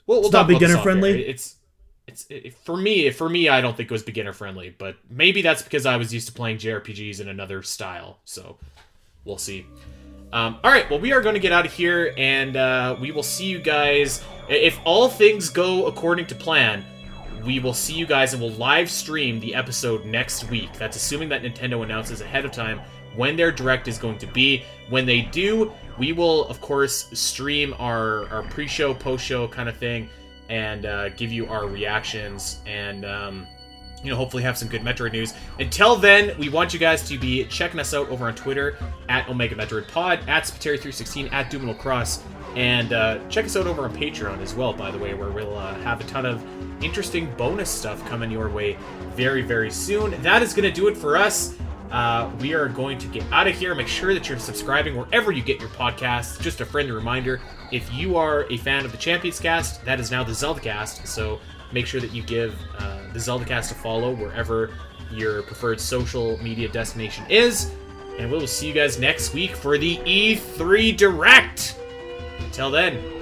well, we'll It's not talk about this beginner off air. friendly? It's it's it, for me. For me, I don't think it was beginner friendly, but maybe that's because I was used to playing JRPGs in another style. So we'll see. Um, all right, well, we are going to get out of here, and uh, we will see you guys. If all things go according to plan, we will see you guys and we'll live stream the episode next week. That's assuming that Nintendo announces ahead of time when their direct is going to be. When they do, we will, of course, stream our, our pre show, post show kind of thing and uh, give you our reactions and. Um, you know, hopefully have some good Metroid news. Until then, we want you guys to be checking us out over on Twitter at Omega Metroid Pod, at Spiteri316, at Duminal Cross, and uh, check us out over on Patreon as well, by the way, where we'll uh, have a ton of interesting bonus stuff coming your way very, very soon. That is going to do it for us. Uh, we are going to get out of here. Make sure that you're subscribing wherever you get your podcasts. Just a friendly reminder if you are a fan of the Champions Cast, that is now the Zelda Cast. So make sure that you give uh, the Zelda Cast a follow wherever your preferred social media destination is. And we will see you guys next week for the E3 Direct. Until then,